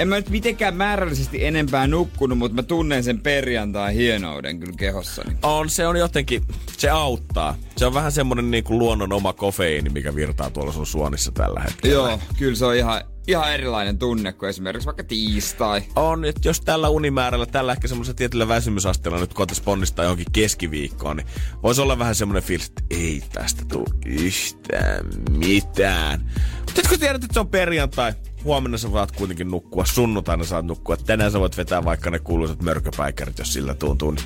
En mä nyt mitenkään määrällisesti enempää nukkunut, mutta mä tunnen sen perjantai hienouden kyllä kehossani. On, se on jotenkin, se auttaa. Se on vähän semmonen niin kuin luonnon oma kofeiini, mikä virtaa tuolla sun suonissa tällä hetkellä. Joo, kyllä se on ihan, ihan erilainen tunne kuin esimerkiksi vaikka tiistai. On, että jos tällä unimäärällä, tällä ehkä semmoisella tietyllä väsymysasteella nyt koettaisiin ponnistaa johonkin keskiviikkoon, niin voisi olla vähän semmoinen fiilis, että ei tästä tule yhtään mitään. Mutta kun tiedät, että se on perjantai, huomenna sä voit kuitenkin nukkua, sunnuntaina saat nukkua, tänään sä voit vetää vaikka ne kuuluisat mörköpäikärit, jos sillä tuntuu, niin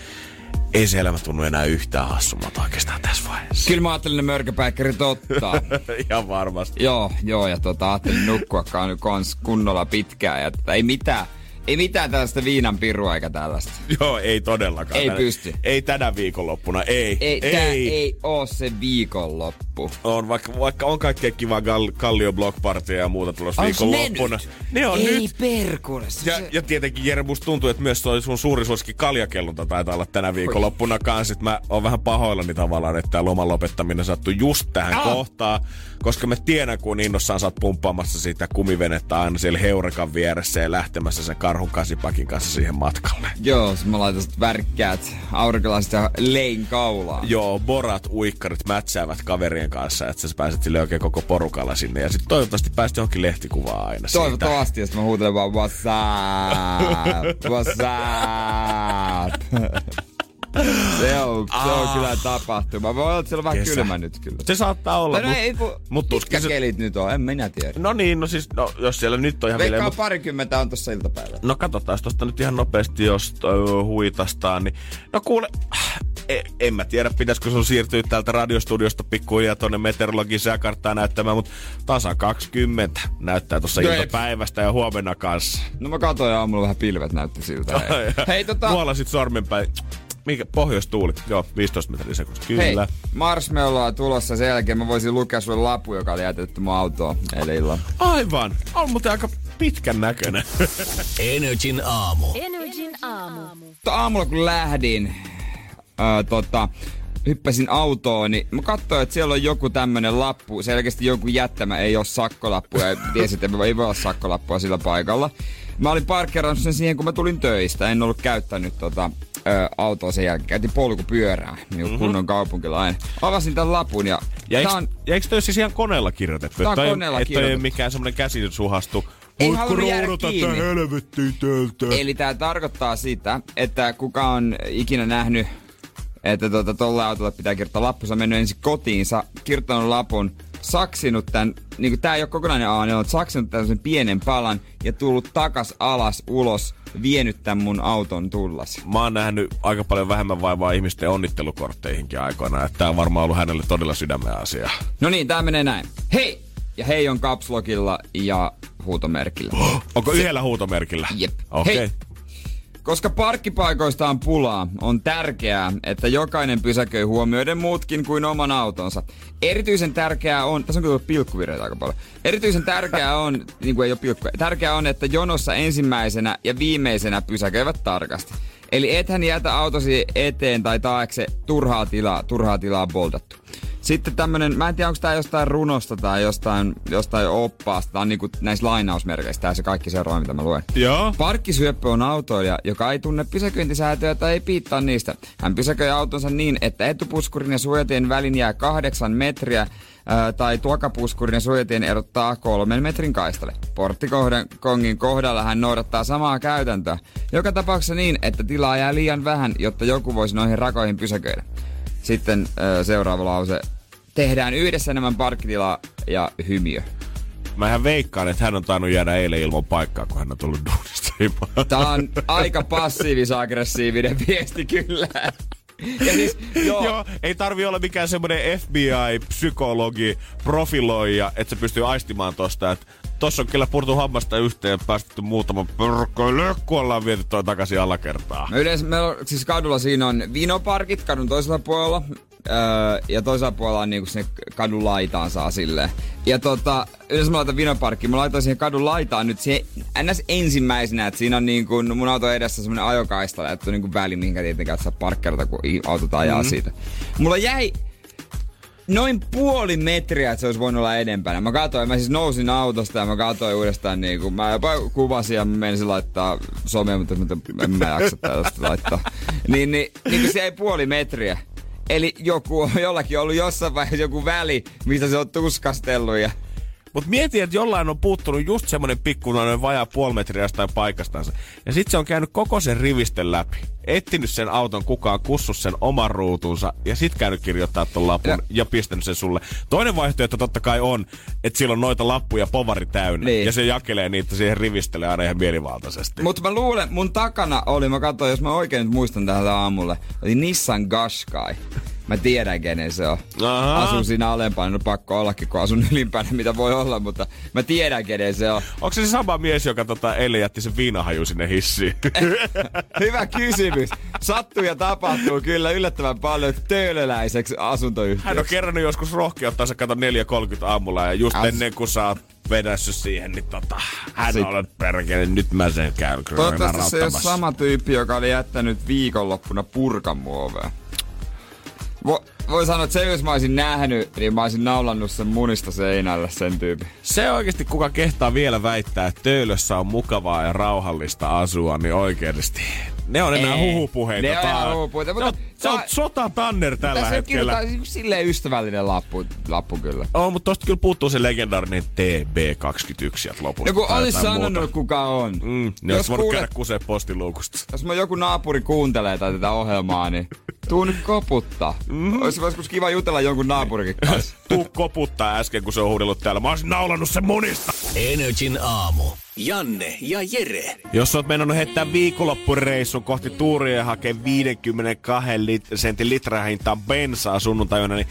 ei se elämä tunnu enää yhtään hassummalta oikeastaan tässä vaiheessa. Kyllä mä ajattelin ne mörköpäikkärit ottaa. Ihan varmasti. joo, joo, ja tota, ajattelin nukkuakaan kans kunnolla pitkään. Ja tota, ei mitään, ei mitään tällaista viinan pirua eikä tällaista. Joo, ei todellakaan. Ei Tänä- pysty. Ei tänä viikonloppuna, ei. Ei, ei. Tää ei oo se viikonloppu. On, vaikka, vaikka on kaikkea kivaa gal, Kallio Block ja muuta tulossa Onks ne viikonloppuna. nyt? Ne on ei nyt. perkule. se- Ja, ja tietenkin Jere, musta tuntuu, että myös toi sun suuri suosikki kaljakellonta taitaa olla tänä viikonloppuna kanssa. Sit mä oon vähän pahoillani tavallaan, että tää loman lopettaminen sattui just tähän Ah! kohtaan. Koska mä tiedän, kun innossaan oot pumppaamassa sitä kumivenettä aina siellä Heurekan vieressä ja lähtemässä sen karhun kasipakin kanssa siihen matkalle. Joo, mä laitan värkkäät aurinkolaiset ja lein kaulaan. Joo, borat, uikkarit mätsäävät kaverien kanssa, että sä pääset sille oikein koko porukalla sinne. Ja sitten toivottavasti pääset johonkin lehtikuvaan aina siitä. Toivottavasti, sit mä huutelen vaan what's up, what's up. se on, se on kyllä tapahtuma. Voi olla, että siellä on vähän Kesä. kylmä nyt kyllä. Se saattaa olla, no ei, kun, mut mitkä se- kelit nyt on, en minä tiedä. No niin, no siis, no, jos siellä nyt on ihan vielä... parikymmentä on tossa iltapäivällä. No katsotaan tosta nyt ihan nopeasti, jos toi huitastaan, niin... No kuule, e, en mä tiedä, pitäisikö sun siirtyä täältä radiostudiosta pikkuhiljaa tonne meteorologin sääkarttaa näyttämään, mutta tasa 20 näyttää tuossa No ei- iltapäivästä ja huomenna kanssa. No mä katsoin aamulla vähän pilvet näytti siltä. Hei, hei tota, Muolla sit sormenpäin. Mikä? Pohjoistuuli. Joo, 15 metriä sekunnissa. Kyllä. hei, marshmallow on tulossa sen jälkeen. Mä voisin lukea sulle lapu, joka oli jätetty mun autoon eilen illalla. Aivan. On muuten aika pitkän näköinen. Energin aamu. Energin aamu. Mutta aamulla kun lähdin, ää, tota, hyppäsin autoon, niin mä katsoin, että siellä on joku tämmönen lappu, selkeästi joku jättämä, ei ole sakkolappu, ja tiesin, että ei voi olla sakkolappua sillä paikalla. Mä olin parkkeerannut sen siihen, kun mä tulin töistä, en ollut käyttänyt tota, ö, autoa sen jälkeen. Käytin polkupyörää, niin mm-hmm. kunnon kaupunkilainen. Avasin tämän lapun ja, Ja eikö, on, ja eikö toi siis ihan koneella kirjoitettu? Tää on Että toi- koneella että toi ei ole kirjoitettu. mikään semmonen käsi suhastu. Ei Voitko jäädä roudata helvettiin? Eli tämä tarkoittaa sitä, että kuka on ikinä nähnyt, että tuota, tolle autolle pitää kirjoittaa lappu, se on mennyt ensin kotiinsa, kirjoittanut lapun, saksinut tämän, niin kuin tää ei ole kokonainen A4, on saksinut tämmöisen pienen palan ja tullut takas alas ulos, vienyt tämän mun auton tullas. Mä oon nähnyt aika paljon vähemmän vaivaa ihmisten onnittelukortteihinkin aikoina. Että tää on varmaan ollut hänelle todella sydämen asia. No niin, tää menee näin. Hei! Ja hei on kapslokilla ja huutomerkillä. Onko yhdellä huutomerkillä? Jep. Okei. Hei. Koska parkkipaikoista on pulaa, on tärkeää, että jokainen pysäköi huomioiden muutkin kuin oman autonsa. Erityisen tärkeää on, tässä on kyllä pilkkuvirheitä aika paljon. Erityisen tärkeää on, niin kuin ei ole pilkkuja, tärkeää on, että jonossa ensimmäisenä ja viimeisenä pysäköivät tarkasti. Eli ethän jätä autosi eteen tai taakse turhaa tilaa, turhaa tilaa boltattu. Sitten tämmönen, mä en tiedä onko tää jostain runosta tai jostain, jostain oppaasta, on niinku näistä lainausmerkeistä, tää se kaikki seuraava mitä mä luen. Joo. Parkkisyöppö on autoilija, joka ei tunne pysäköintisäätöjä tai ei piittaa niistä. Hän pysäköi autonsa niin, että etupuskurin ja suojatien välin jää kahdeksan metriä tai tuokapuskurin ja suojatien erottaa kolmen metrin kaistalle. Porttikohdan kongin kohdalla hän noudattaa samaa käytäntöä. Joka tapauksessa niin, että tilaa jää liian vähän, jotta joku voisi noihin rakoihin pysäköidä. Sitten seuraava lause. Tehdään yhdessä enemmän parkkitilaa ja hymiö. Mä ihan veikkaan, että hän on tainnut jäädä eilen ilman paikkaa, kun hän on tullut duunista himaan. Tää on aika passiivis-aggressiivinen viesti kyllä. Ja siis, joo, Joo, ei tarvi olla mikään semmoinen FBI-psykologi, profiloija, että se pystyy aistimaan tosta, että tossa on kyllä purtu hammasta yhteen ja päästetty muutama pörkköily, kun ollaan viety toi takaisin alakertaa. No yleensä meillä on, siis kadulla siinä on vinoparkit kadun toisella puolella. Öö, ja toisella puolella on niinku sinne kadun laitaan saa silleen. Ja tota, yleensä mä laitan vinoparkkiin, mä laitan siihen kadun laitaan nyt se ns. ensimmäisenä, että siinä on niinku mun auto edessä semmonen ajokaista, että on niinku väli, mihinkä tietenkään saa parkkerata, kun autot ajaa mm-hmm. siitä. Mulla jäi noin puoli metriä, että se olisi voinut olla edempänä. Mä katsoin, mä siis nousin autosta ja mä katsoin uudestaan niin kuin, mä jopa kuvasin ja mä menisin laittaa somea, mutta, en mä jaksa tällaista laittaa. Niin, niin, niin kuin se jäi puoli metriä. Eli joku on jollakin ollut jossain vaiheessa joku väli, mistä se on tuskastellut ja mutta mieti, että jollain on puuttunut just semmonen pikkuinen vajaa puoli metriä jostain paikastansa. Ja sitten se on käynyt koko sen rivisten läpi. Etsinyt sen auton kukaan, kussus sen oman ruutunsa ja sit käynyt kirjoittaa ton lapun ja, ja pistänyt sen sulle. Toinen vaihtoehto totta kai on, että sillä on noita lappuja povari täynnä. Niin. Ja se jakelee niitä siihen rivistelle aina ihan mielivaltaisesti. Mutta mä luulen, mun takana oli, mä katsoin, jos mä oikein nyt muistan tähän aamulle, oli Nissan Qashqai. Mä tiedän, kenen se on. Aha. Asun siinä alempana, no pakko ollakin, kun asun ylimpänä, mitä voi olla, mutta mä tiedän, kenen se on. Onko se se sama mies, joka tota, eilen jätti sen viinahaju sinne hissiin? Hyvä kysymys. Sattuu ja tapahtuu kyllä yllättävän paljon töölöläiseksi asuntoyhtiöksi. Hän on kerran joskus rohkeutta, se kato 4.30 aamulla ja just As... ennen kuin sä oot vedässyt siihen, niin tota, hän Sit... on perkele, nyt mä sen käyn Toivottavasti se on sama tyyppi, joka oli jättänyt viikonloppuna purkamuovea. Vo, voi sanoa, että se jos mä olisin nähnyt, niin mä olisin naulannut sen munista seinälle sen tyypin. Se oikeasti kuka kehtaa vielä väittää, että Töölössä on mukavaa ja rauhallista asua, niin oikeasti ne on enää huhupuheita. Ne on enää huhupuheita. Mutta se on, sota Tanner tällä hetkellä. Tässä on silleen ystävällinen lappu, lappu kyllä. On, mutta tosta kyllä puuttuu se legendaarinen TB21 sieltä lopusta. Joku olisi sanonut, muuta. kuka on. Mm, ne jos voinut käydä kuseen postiluukusta. Jos mä joku naapuri kuuntelee tätä ohjelmaa, niin tuu nyt koputtaa. Mm. Olisi joskus kiva jutella jonkun naapurikin kanssa. tuu koputtaa äsken, kun se on huudellut täällä. Mä olisin naulannut sen monista. Energin aamu. Janne ja Jere. Jos oot mennyt heittää viikonloppureissun kohti Tuuria ja hakee 52 lit- sentin litrahintaan bensaa sunnuntaina, niin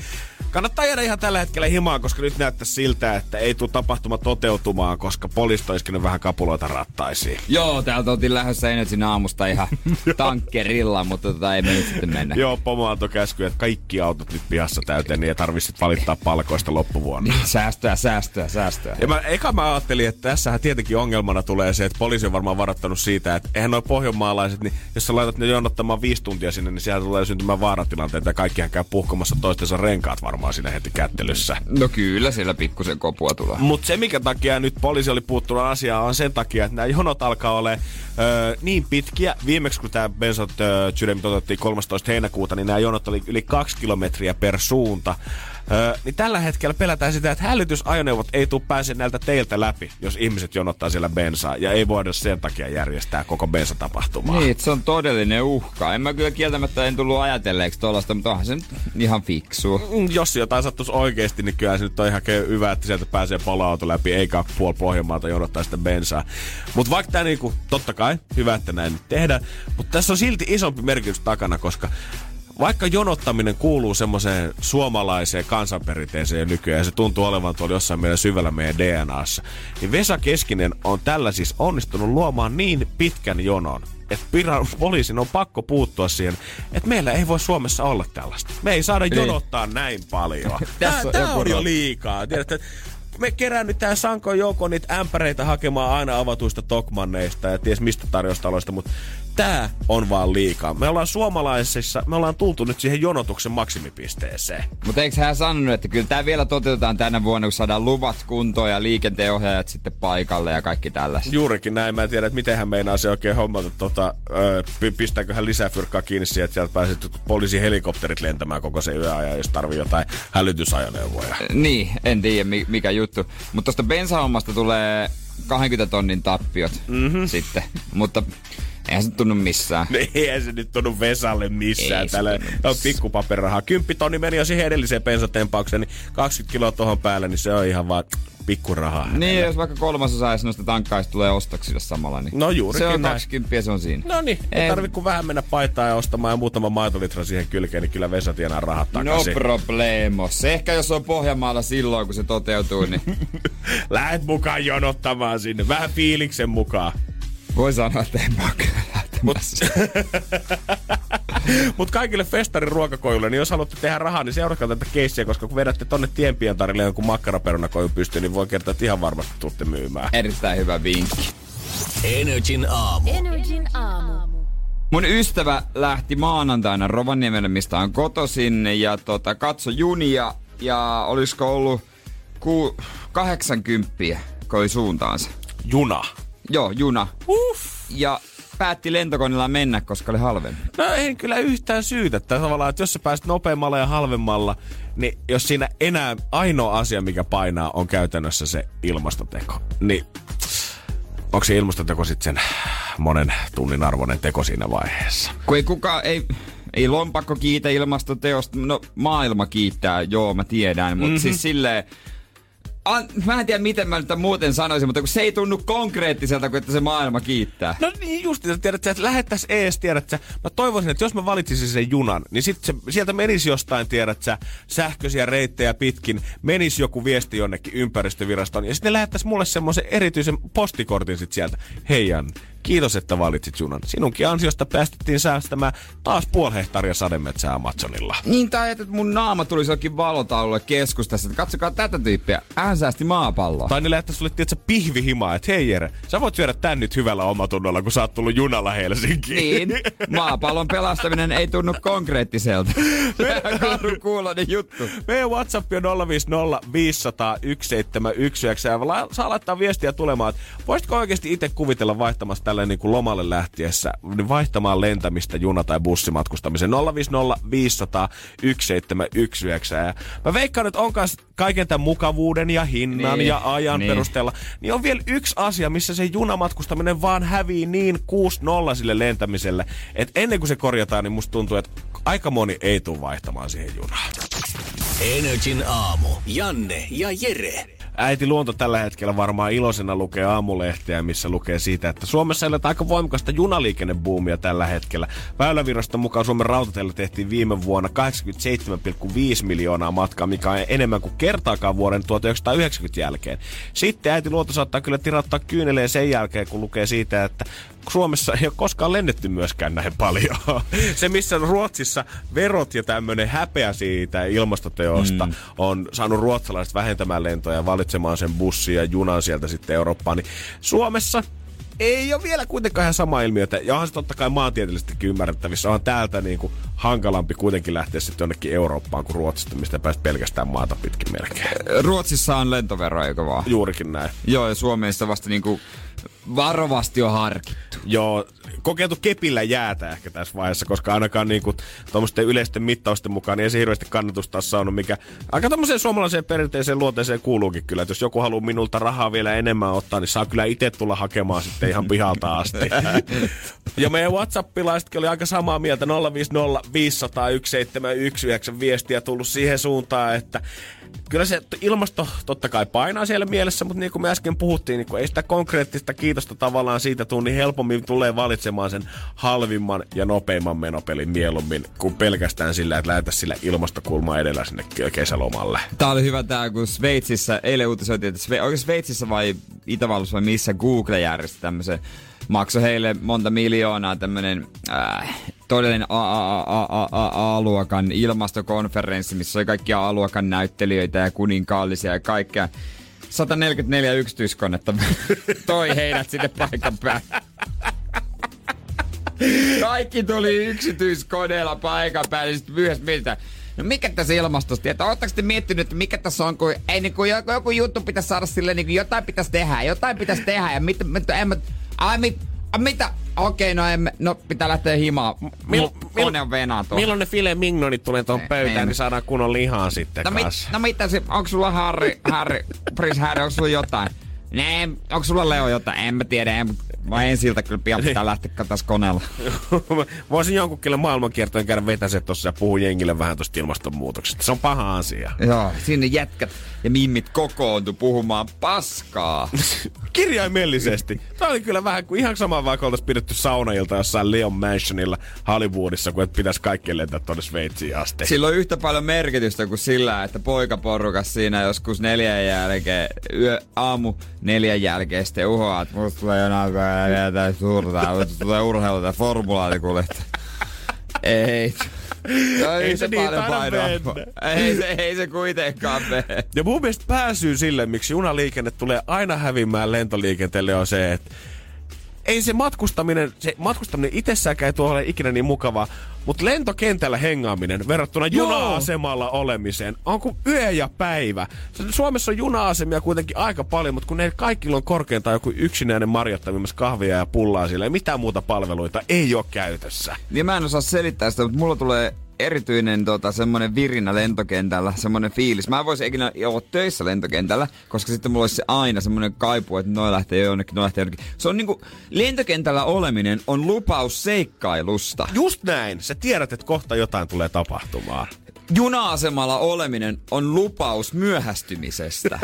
kannattaa jäädä ihan tällä hetkellä himaan, koska nyt näyttää siltä, että ei tule tapahtuma toteutumaan, koska poliisit on vähän kapuloita rattaisiin. Joo, täältä oltiin lähdössä Energyn aamusta ihan tankkerilla, mutta tota ei me nyt sitten mennä. Joo, pomo antoi käsky, että kaikki autot nyt pihassa täyteen, niin ja tarvitsit valittaa palkoista loppuvuonna. Niin, säästöä, säästöä, säästöä. Ja mä, eka mä ajattelin, että tässähän tietenkin ongelmana tulee se, että poliisi on varmaan varattanut siitä, että eihän noin pohjanmaalaiset, niin jos sä laitat ne jonottamaan viisi tuntia sinne, niin siellä tulee syntymään vaaratilanteita ja kaikkihan käy puhkomassa toistensa renkaat varmaan siinä heti kättelyssä. No kyllä, siellä pikkusen kopua tulee. Mutta se, mikä takia nyt poliisi oli puuttunut asiaan, on sen takia, että nämä jonot alkaa olla öö, niin pitkiä. Viimeksi, kun tämä Bensot öö, otettiin 13. heinäkuuta, niin nämä jonot oli yli kaksi kilometriä per suunta. Öö, niin tällä hetkellä pelätään sitä, että hälytysajoneuvot ei tule pääse näiltä teiltä läpi, jos ihmiset jonottaa siellä bensaa. Ja ei voida sen takia järjestää koko bensatapahtumaa. Niin, se on todellinen uhka. En mä kyllä kieltämättä en tullut ajatelleeksi tuollaista, mutta onhan se nyt ihan fiksu. Mm, jos jotain sattuisi oikeasti, niin kyllä se nyt on ihan hyvä, että sieltä pääsee paloauto läpi, eikä puoli Pohjanmaalta jonottaa sitä bensaa. Mutta vaikka tämä niinku, totta kai, hyvä, että näin tehdään, mutta tässä on silti isompi merkitys takana, koska vaikka jonottaminen kuuluu semmoiseen suomalaiseen kansanperinteeseen nykyään, ja se tuntuu olevan tuolla jossain meidän syvällä meidän DNAssa, niin Vesa Keskinen on tällä siis onnistunut luomaan niin pitkän jonon, että pira, poliisin on pakko puuttua siihen, että meillä ei voi Suomessa olla tällaista. Me ei saada jonottaa näin paljon. Tässä Tämä on jo liikaa. Tiedätte, me kerään nyt tähän Sanko joukkoon niitä ämpäreitä hakemaan aina avatuista tokmanneista ja ties mistä tarjostaloista, mutta tää on vaan liikaa. Me ollaan suomalaisissa, me ollaan tultu nyt siihen jonotuksen maksimipisteeseen. Mutta eikö hän sanonut, että kyllä tämä vielä toteutetaan tänä vuonna, kun saadaan luvat kuntoon ja liikenteenohjaajat sitten paikalle ja kaikki tällaista. Juurikin näin. Mä en tiedä, että miten hän meinaa se oikein hommata. Tota, pistääkö hän lisää fyrkkaa kiinni siihen, että sieltä pääsee poliisihelikopterit lentämään koko se yöajan, jos tarvii jotain hälytysajoneuvoja. Niin, en tiedä mikä juttu. Mutta tuosta bensahommasta tulee 20 tonnin tappiot mm-hmm. sitten. Mutta Eihän se tunnu missään. No eihän se nyt tunnu Vesalle missään. Ei se Täällä tunnu on missään. pikkupaperahaa. Kymppitonni meni jo siihen edelliseen bensatempaukseen, niin 20 kiloa tuohon päälle, niin se on ihan vaan pikkurahaa. Niin, jos vaikka kolmasosa edes noista tankkaista tulee ostoksille samalla, niin No juurikin se on näin. 20 ja se on siinä. No niin, ei Ei. tarvi kuin vähän mennä paitaa ja ostamaan ja muutama maitolitra siihen kylkeen, niin kyllä Vesa tienaa rahat No takaisin. problemos. Ehkä jos on Pohjanmaalla silloin, kun se toteutuu, niin Lähet mukaan jonottamaan sinne, vähän fiiliksen mukaan. voi sanoa, että en Mutta kaikille festarin ruokakojulle, niin jos haluatte tehdä rahaa, niin seuratkaa tätä keissiä, koska kun vedätte tonne tienpientarille jonkun makkaraperunakoju pystyyn, niin voi kertoa, että ihan varmasti tuutte myymään. Erittäin hyvä vinkki. Energin aamu. Energin aamu. Mun ystävä lähti maanantaina Rovaniemelle, mistä on kotoisin, ja tota, katso junia, ja olisiko ollut ku, 80, kun oli suuntaansa. Juna. Joo, juna. Uff. Ja päätti lentokoneella mennä, koska oli halvempi. No en kyllä yhtään syytä. Että tavallaan, että jos sä pääset nopeammalla ja halvemmalla, niin jos siinä enää ainoa asia, mikä painaa, on käytännössä se ilmastoteko, niin onko se ilmastoteko sitten sen monen tunnin arvoinen teko siinä vaiheessa? Kun ei kukaan, ei, ei lompakko kiitä ilmastoteosta, no maailma kiittää, joo mä tiedän, mutta mm-hmm. siis silleen, An, mä en tiedä miten mä nyt muuten sanoisin, mutta kun se ei tunnu konkreettiselta, kuin että se maailma kiittää. No niin just, että tiedät, että lähettäis ees, tiedät sä. Mä toivoisin, että jos mä valitsisin sen junan, niin sit se, sieltä menisi jostain, tiedät sä, sähköisiä reittejä pitkin, menisi joku viesti jonnekin ympäristövirastoon, ja sitten ne lähettäisi mulle semmoisen erityisen postikortin sit sieltä. Hei Jan, kiitos, että valitsit junan. Sinunkin ansiosta päästettiin säästämään taas puoli hehtaaria sademetsää Amazonilla. Niin tai että mun naama tulisi jokin valotaululle keskustassa, että katsokaa tätä tyyppiä, hän säästi maapalloa. Tai ne lähettäisi sulle, tiedät sä, pihvihimaa, että hei Jere, sä voit syödä tän nyt hyvällä omatunnolla, kun sä oot tullut junalla Helsinkiin. Niin, maapallon pelastaminen ei tunnu konkreettiselta. Karun kuulonen juttu. Meidän WhatsApp on 050 500 1719 ja la- saa laittaa viestiä tulemaan, että voisitko oikeasti itse kuvitella vaihtamassa tälle niin kuin lomalle lähtiessä, niin vaihtamaan lentämistä juna- tai bussimatkustamisen 050 500 1719 ja mä veikkaan, että on kanssa kaiken tämän mukavuuden ja hinnan Niin, ja ajan niin. perusteella, niin on vielä yksi asia, missä se junamatkustaminen vaan hävii niin 6-0 sille lentämiselle, että ennen kuin se korjataan, niin musta tuntuu, että aika moni ei tule vaihtamaan siihen junaan. Energin aamu. Janne ja Jere. Äiti Luonto tällä hetkellä varmaan iloisena lukee aamulehteä, missä lukee siitä, että Suomessa eletään aika voimakasta junaliikennebuumia tällä hetkellä. Väyläviraston mukaan Suomen rautateillä tehtiin viime vuonna 87,5 miljoonaa matkaa, mikä on enemmän kuin kertaakaan vuoden 1990 jälkeen. Sitten äiti Luonto saattaa kyllä tirauttaa kyyneleen sen jälkeen, kun lukee siitä, että Suomessa ei ole koskaan lennetty myöskään näin paljon. Se, missä Ruotsissa verot ja tämmöinen häpeä siitä ilmastoteosta mm. on saanut ruotsalaiset vähentämään lentoja ja valitsemaan sen bussin ja junan sieltä sitten Eurooppaan, niin Suomessa ei ole vielä kuitenkaan ihan sama ilmiö. Ja onhan se totta kai maantieteellisestikin ymmärrettävissä. On täältä niin kuin hankalampi kuitenkin lähteä sitten jonnekin Eurooppaan kuin Ruotsista, mistä pääset pelkästään maata pitkin melkein. Ruotsissa on lentovero, eikö vaan? Juurikin näin. Joo, ja Suomessa vasta niinku varovasti on harkittu. Joo, kokeiltu kepillä jäätä ehkä tässä vaiheessa, koska ainakaan niinku tuommoisten yleisten mittausten mukaan niin ei se hirveästi kannatusta ole saanut, mikä aika tommoseen suomalaiseen perinteiseen luonteeseen kuuluukin kyllä. Että jos joku haluaa minulta rahaa vielä enemmän ottaa, niin saa kyllä itse tulla hakemaan sitten ihan pihalta asti. ja meidän WhatsAppilaisetkin oli aika samaa mieltä 050 500 1719 viestiä tullut siihen suuntaan, että kyllä se ilmasto totta kai painaa siellä mielessä, mutta niin kuin me äsken puhuttiin, niin kun ei sitä konkreettista kiitosta tavallaan siitä tule, niin helpommin tulee valitsemaan sen halvimman ja nopeimman menopelin mieluummin kuin pelkästään sillä, että lähetä sillä ilmastokulmaa edellä sinne ke- kesälomalle. Tää oli hyvä tää, kun Sveitsissä, eilen uutisoitiin, että Sve, oikein Sveitsissä vai Itävallassa vai missä Google järjesti tämmöisen, maksoi heille monta miljoonaa tämmönen äh, todellinen A-A-A-A-A-luokan ilmastokonferenssi, missä oli kaikkia A-luokan näyttelijöitä ja kuninkaallisia ja kaikkea. 144 yksityiskonetta toi heidät sinne paikan päälle. Kaikki tuli yksityiskoneella paikan päälle, sitten yhdessä mietitään, No mikä tässä ilmastosta? Että ootteko te miettinyt, että mikä tässä on, kun ei niin kuin joku, joku juttu pitäisi saada silleen, niin jotain pitäisi tehdä, jotain pitäisi tehdä, ja mit, mit, en mä, ai, mit, mitä? Okei, no, emme, no pitää lähteä himaan. Mil, kone on venaa tuolla. Milloin ne file mignonit tulee tuohon Ei, pöytään, ei. niin saadaan kunnon lihaa sitten No, mit, kanssa. no mitä se, onko sulla Harry, Harry, Prince Harry, onko sulla jotain? Ne, onko sulla Leo jotain? En mä tiedä, en, Mä en siltä kyllä pian pitää lähteä katsomaan koneella. Voisin jonkun kyllä maailmankiertojen käydä vetäse tuossa ja puhua jengille vähän tuosta ilmastonmuutoksesta. Se on paha asia. Joo, sinne jätkät ja mimmit kokoontu puhumaan paskaa. Kirjaimellisesti. Tämä oli kyllä vähän kuin ihan sama vaikka oltaisiin pidetty saunailta jossain Leon Mansionilla Hollywoodissa, kun et pitäisi kaikkien lentää tuonne Sveitsiin asti. Sillä on yhtä paljon merkitystä kuin sillä, että poikaporukas siinä joskus neljän jälkeen, yö, aamu neljän jälkeen sitten uhoaa, että musta tulee jonain vielä täysin suurta, tulee tai formulaatikuljettaja. Ei. No, ei, Ei se, se niin paljon painoa. Ei se, ei se kuitenkaan mene. Ja mun mielestä pääsyy sille, miksi junaliikenne tulee aina häviämään lentoliikenteelle on se, että ei se matkustaminen, se matkustaminen itsessäänkään ei tuo ole ikinä niin mukavaa, mutta lentokentällä hengaaminen verrattuna Joo. juna-asemalla olemiseen on kuin yö ja päivä. Suomessa on juna-asemia kuitenkin aika paljon, mutta kun ne kaikilla on korkeintaan joku yksinäinen marjottamimassa kahvia ja pullaa sillä, ja mitään muuta palveluita ei ole käytössä. Niin mä en osaa selittää sitä, mutta mulla tulee erityinen tota, semmonen virinä lentokentällä, semmonen fiilis. Mä en voisi ikinä olla töissä lentokentällä, koska sitten mulla olisi se aina semmonen kaipu, että noi lähtee jonnekin, noi lähtee jonnekin. Se on niinku, lentokentällä oleminen on lupaus seikkailusta. Just näin. Sä tiedät, että kohta jotain tulee tapahtumaan. Juna-asemalla oleminen on lupaus myöhästymisestä.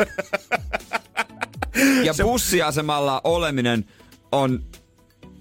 ja bussiasemalla oleminen on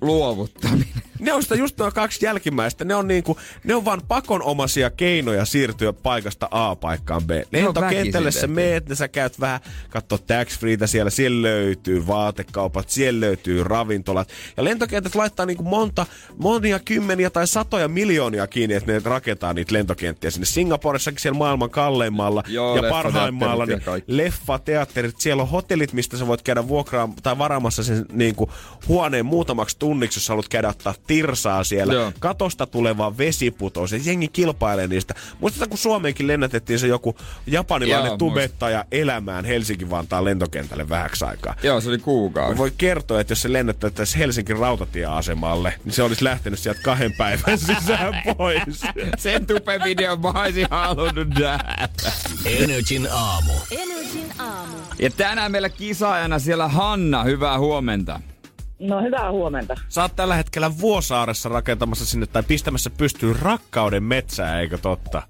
luovuttaminen. Ne on sitä just nuo kaksi jälkimmäistä. Ne on niinku, ne on vaan pakonomaisia keinoja siirtyä paikasta A paikkaan B. Lentokentälle sä meet, niin sä käyt vähän, katso tax freetä siellä, siellä löytyy vaatekaupat, siellä löytyy ravintolat. Ja lentokentät laittaa niinku monta, monia kymmeniä tai satoja miljoonia kiinni, että ne rakentaa niitä lentokenttiä sinne. Singaporessakin siellä maailman kalleimmalla Joo, ja parhaimmalla, niin kaikki. leffateatterit, siellä on hotellit, mistä sä voit käydä vuokraam tai varaamassa sen niin kuin, huoneen muutamaksi tunniksi, jos sä haluat käydä ottaa tirsaa siellä. Joo. Katosta tuleva vesiputous ja jengi kilpailee niistä. Muistetaan, kun Suomeenkin lennätettiin se joku japanilainen Joo, tubettaja elämään Helsinki-Vantaan lentokentälle vähäksi aikaa. Joo, se oli kuukausi. Voi kertoa, että jos se lennättäisiin Helsingin rautatieasemalle, niin se olisi lähtenyt sieltä kahden päivän sisään pois. Sen tupe-videon mä olisin halunnut nähdä. Energin aamu. Energin aamu. Ja tänään meillä kisaajana siellä Hanna, hyvää huomenta. No hyvää huomenta. Sä oot tällä hetkellä Vuosaaressa rakentamassa sinne tai pistämässä pystyyn rakkauden metsää, eikö totta?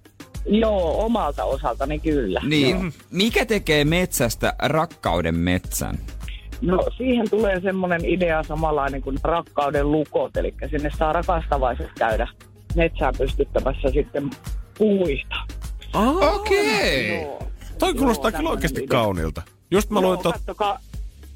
Joo, omalta osaltani kyllä. Niin, mikä tekee metsästä rakkauden metsän? No siihen tulee semmoinen idea samanlainen kuin rakkauden lukot, eli sinne saa rakastavaiset käydä metsään pystyttämässä sitten puuista. Okei. Joo. Toi Joo, kuulostaa kyllä oikeasti idea. kauniilta. Just mä luin, Joo, tot... kattokaa,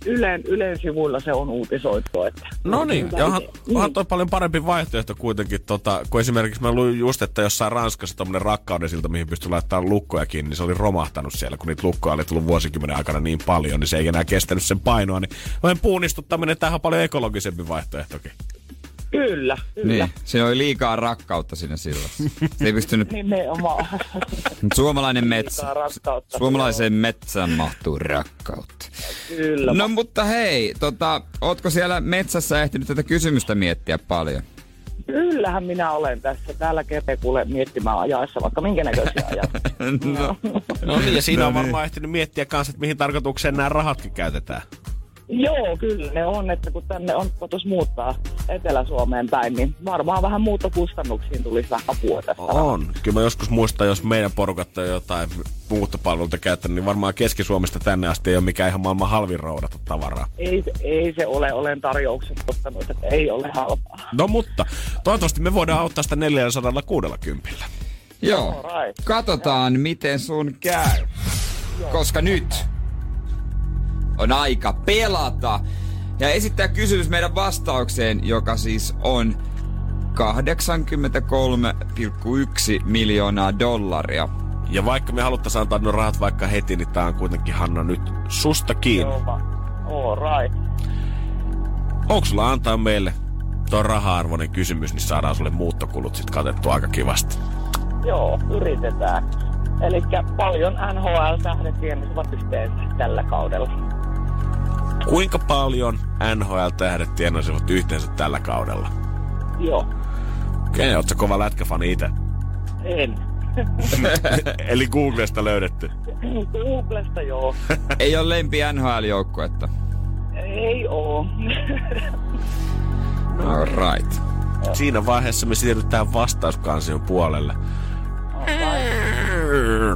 Ylen, Ylen sivuilla se on uutisoitu. Että No niin, ja onhan, idea. onhan toi paljon parempi vaihtoehto kuitenkin, tota, kun esimerkiksi mä luin just, että jossain Ranskassa tommonen rakkauden silta, mihin pystyy laittamaan lukkoja kiinni, niin se oli romahtanut siellä, kun niitä lukkoja oli tullut vuosikymmenen aikana niin paljon, niin se ei enää kestänyt sen painoa, niin vain puunistuttaminen tähän on paljon ekologisempi vaihtoehtokin. Kyllä, kyllä. Niin, se oli liikaa rakkautta siinä silloin. Se ei pystynyt... Nimenomaan. Suomalainen metsä. Suomalaiseen metsään mahtuu rakkautta. Kyllä. No mutta hei, tota, ootko siellä metsässä ehtinyt tätä kysymystä miettiä paljon? Kyllähän minä olen tässä. Täällä kertoo kuule miettimään ajaessa vaikka minkä näköisiä ajat. No, No niin, ja siinä No on niin. varmaan ehtinyt miettiä kanssa, että mihin tarkoitukseen nämä rahatkin käytetään. Joo, kyllä ne on, että kun tänne on kotus muuttaa Etelä-Suomeen päin, niin varmaan vähän muuttokustannuksiin tulisi vähän apua tästä. On. Kyllä mä joskus muistan, jos meidän porukat on jotain muuttopalveluita käyttänyt, niin varmaan Keski-Suomesta tänne asti ei ole mikään ihan maailman halvin roudata tavaraa. Ei, ei se ole, olen tarjoukset ottanut, että ei ole halpaa. No mutta, toivottavasti me voidaan auttaa sitä 460. Joo. Alright. Katsotaan, miten sun käy. Koska nyt on aika pelata. Ja esittää kysymys meidän vastaukseen, joka siis on 83,1 miljoonaa dollaria. Ja vaikka me haluttaisiin antaa nuo rahat vaikka heti, niin tää on kuitenkin Hanna nyt susta kiinni. Joo, right. Onko sulla antaa meille tuo raha-arvoinen kysymys, niin saadaan sulle muuttokulut sit katettua aika kivasti. Joo, yritetään. Eli paljon NHL-tähdet tienasivat yhteensä tällä kaudella. Kuinka paljon NHL-tähdet tienasivat yhteensä tällä kaudella? Joo, Okei, ootko kova lätkäfani itse? en. Eli Googlesta löydetty. Googlesta joo. Ei ole lempi NHL-joukkuetta. Ei oo. Right. Siinä vaiheessa me siirrytään vastauskansion puolelle.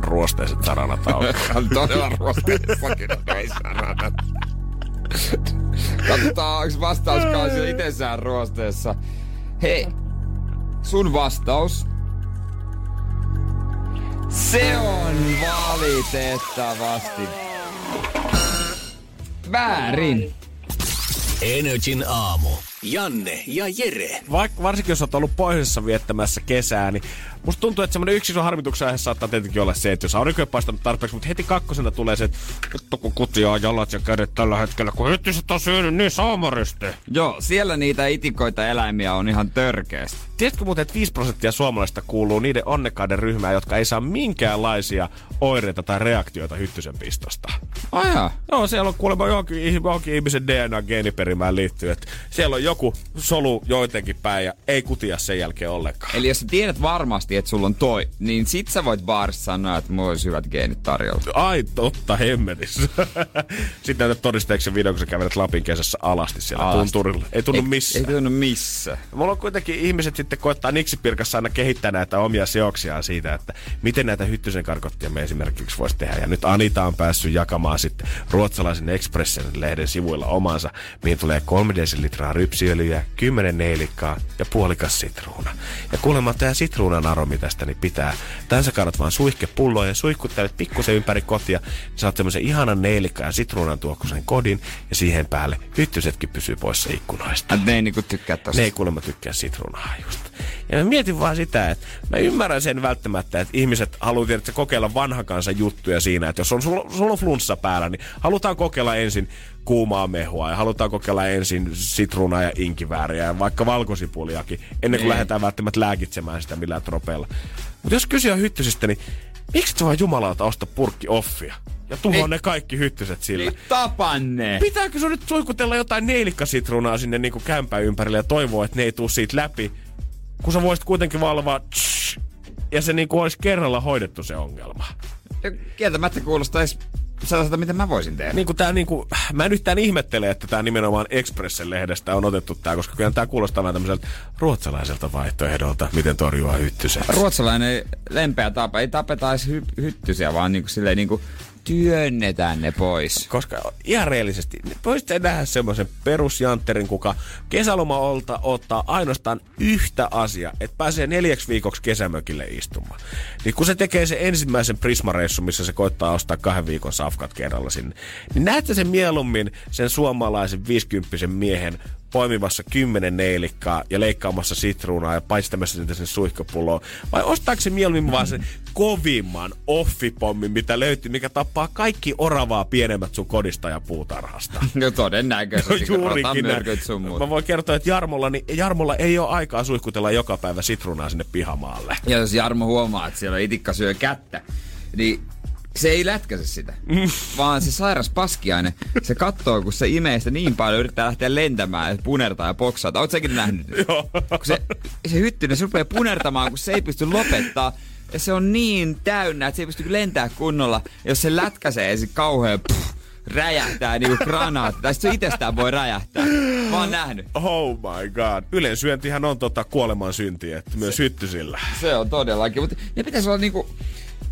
Ruosteiset saranat. On todella ruosteissakin noin sanat. Katsotaan, onko vastauskausi itsessään ruosteessa. Hei, sun vastaus. Se on valitettavasti väärin. Energin aamu. Janne ja Jere. Vaikka varsinkin jos olet ollut pohjoisessa viettämässä kesää, niin musta tuntuu, että semmoinen yksi iso harmituksen aihe saattaa tietenkin olla se, että jos aurinko ei paistanut tarpeeksi, mutta heti kakkosena tulee se, että vittu kun kutiaa jalat ja kädet tällä hetkellä, kun hyttiset on syönyt niin saamaristi. Joo, siellä niitä itikoita eläimiä on ihan törkeästi. Tiedätkö muuten, että 5 prosenttia suomalaisista kuuluu niiden onnekkaiden ryhmään, jotka ei saa minkäänlaisia oireita tai reaktioita hyttysen pistosta? Aja. Joo, siellä on kuulemma johonkin, johonkin ihmisen DNA-geeniperimään liittyen, että siellä on joku solu joitenkin päin ja ei kutia sen jälkeen ollenkaan. Eli jos sä tiedät varmasti, että sulla on toi, niin sit sä voit baarissa sanoa, että mulla olisi hyvät geenit tarjolla. Ai totta, hemmetissä. Sitten näytät todisteeksi video, kun sä kävelet Lapin kesässä alasti siellä Alasti. tunturilla. Ei tunnu missään. Ei tunnu missä. Mulla on kuitenkin ihmiset sitten koettaa Niksipirkassa aina kehittää näitä omia seoksiaan siitä, että miten näitä hyttysen karkottia me esimerkiksi voisi tehdä. Ja nyt Anita on päässyt jakamaan sitten ruotsalaisen Expressen-lehden sivuilla omansa, mihin tulee 3 desilitraa rypsiöljyä, 10 neilikkaa ja puolikas sitruuna. Ja kuulemma tämä sitruunan aromi tästä niin pitää. Tän sä kannat vaan suihkepulloa ja suihkuttelet pikkusen ympäri kotia, niin saat semmoisen ihanan neilikkaa ja sitruunan tuokkoisen kodin ja siihen päälle hyttysetkin pysyy poissa ikkunoista. Ne ei niinku tykkää tosta. Ne ei kuulemma tykkää sitruunaa just. Ja mä mietin vaan sitä, että mä ymmärrän sen välttämättä, että ihmiset haluaa tiedä, kokeilla vanhan kansan juttuja siinä, että jos on, sulla, sulla on flunssa päällä, niin halutaan kokeilla ensin kuumaa mehua ja halutaan kokeilla ensin sitruunaa ja inkivääriä ja vaikka valkosipuliakin, ennen kuin Niin. lähdetään välttämättä lääkitsemään sitä millään tropeilla. Mutta jos kysyä hyttysistä, niin miksi et sä vaan jumalauta osta purkki offia? Ja tuhoa Ei. ne kaikki hyttyset sillä. Niin tapanne. Pitääkö sun nyt suikutella jotain neilikkasitruunaa sinne niinku kämpän ympärille ja toivoa, että ne ei tuu siitä läpi? Kun sä voisit kuitenkin valvoa tsh, ja se niinku olisi kerralla hoidettu se ongelma. Kieltämättä kuulostaisi sellaiselta, mitä mä voisin tehdä. Niinku tää niinku, mä en yhtään ihmettele, että tää nimenomaan Expressen lehdestä on otettu tää, koska kyllä tää kuulostaa vähän tämmöiseltä ruotsalaiselta vaihtoehdolta, miten torjua hyttyset. Ruotsalainen lempeä tapa. Ei tapeta edes hy- hyttysiä, vaan niinku silleen niinku työnnetään ne pois. Koska ihan reellisesti, voisitte nähdä semmoisen perusjantterin, kuka kesäloma olta ottaa ainoastaan yhtä asiaa, että pääsee neljäksi viikoksi kesämökille istumaan. Niin kun se tekee sen ensimmäisen prismareissun, missä se koittaa ostaa kahden viikon safkat kerralla sinne, niin näette sen mieluummin sen suomalaisen 50 miehen poimimassa kymmenen neilikkaa ja leikkaamassa sitruunaa ja paistamassa sitä sen suihkopulloon? Vai ostaako se mieluummin vaan sen kovimman offipommin, mitä löytyy, mikä tappaa kaikki oravaa pienemmät sun kodista ja puutarhasta? No todennäköisesti, kun Juurikin sun muut. Mä voin kertoa, että Jarmolla, niin Jarmolla ei ole aikaa suihkutella joka päivä sitruunaa sinne pihamaalle. Ja jos Jarmo huomaa, että siellä itikka syö kättä, niin se ei lätkäse sitä, vaan se sairas paskiainen, se katsoo, kun se imee sitä niin paljon, yrittää lähteä lentämään ja punertaa ja boksaa. Oot säkin nähnyt? Joo. kun se, se hyttynen, se rupeaa punertamaan, kun se ei pysty lopettaa. Ja se on niin täynnä, että se ei pysty lentää kunnolla. Jos se lätkäsee, se kauhean pff, räjähtää niinku granaatti. Tai se itsestään voi räjähtää. Mä oon nähnyt. Oh my god. Ylensyöntihän on tota kuoleman synti, että myös hyttysillä. Se on todellakin, mutta ne pitäisi olla niinku...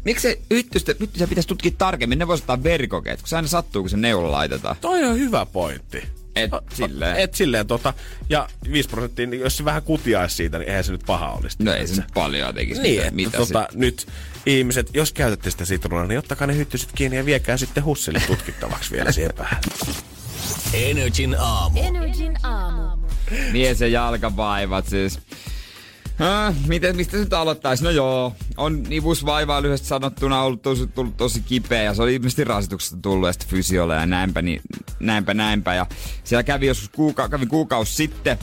Miksi se hyttystä, hyttystä pitäisi tutkia tarkemmin? Ne voisi ottaa verikokeet, kun se aina sattuu, kun se neulo laitetaan. Toi on hyvä pointti. Et O- silleen. Et silleen tota, ja 5 prosenttia, niin jos se vähän kutiaisi siitä, niin eihän se nyt paha olisi. No ei se nyt paljon tekisi. Niin, mitä, että mitä tota, nyt ihmiset, jos käytätte sitä sitruunaa, niin ottakaa ne hyttyset kiinni ja viekää sitten hussille tutkittavaksi vielä siihen päälle. Energin aamu. Energin aamu. Mies ja jalkavaivat siis. Äh, miten, mistä se nyt aloittaisi? No joo, on nivusvaivaa lyhyesti sanottuna ollut tosi, tullut tosi kipeä ja se oli ilmeisesti rasituksesta tullut ja sitten fysiolle ja näinpä, niin, näinpä, näinpä. Ja siellä kävi joskus kuuka, kävi kuukausi sitten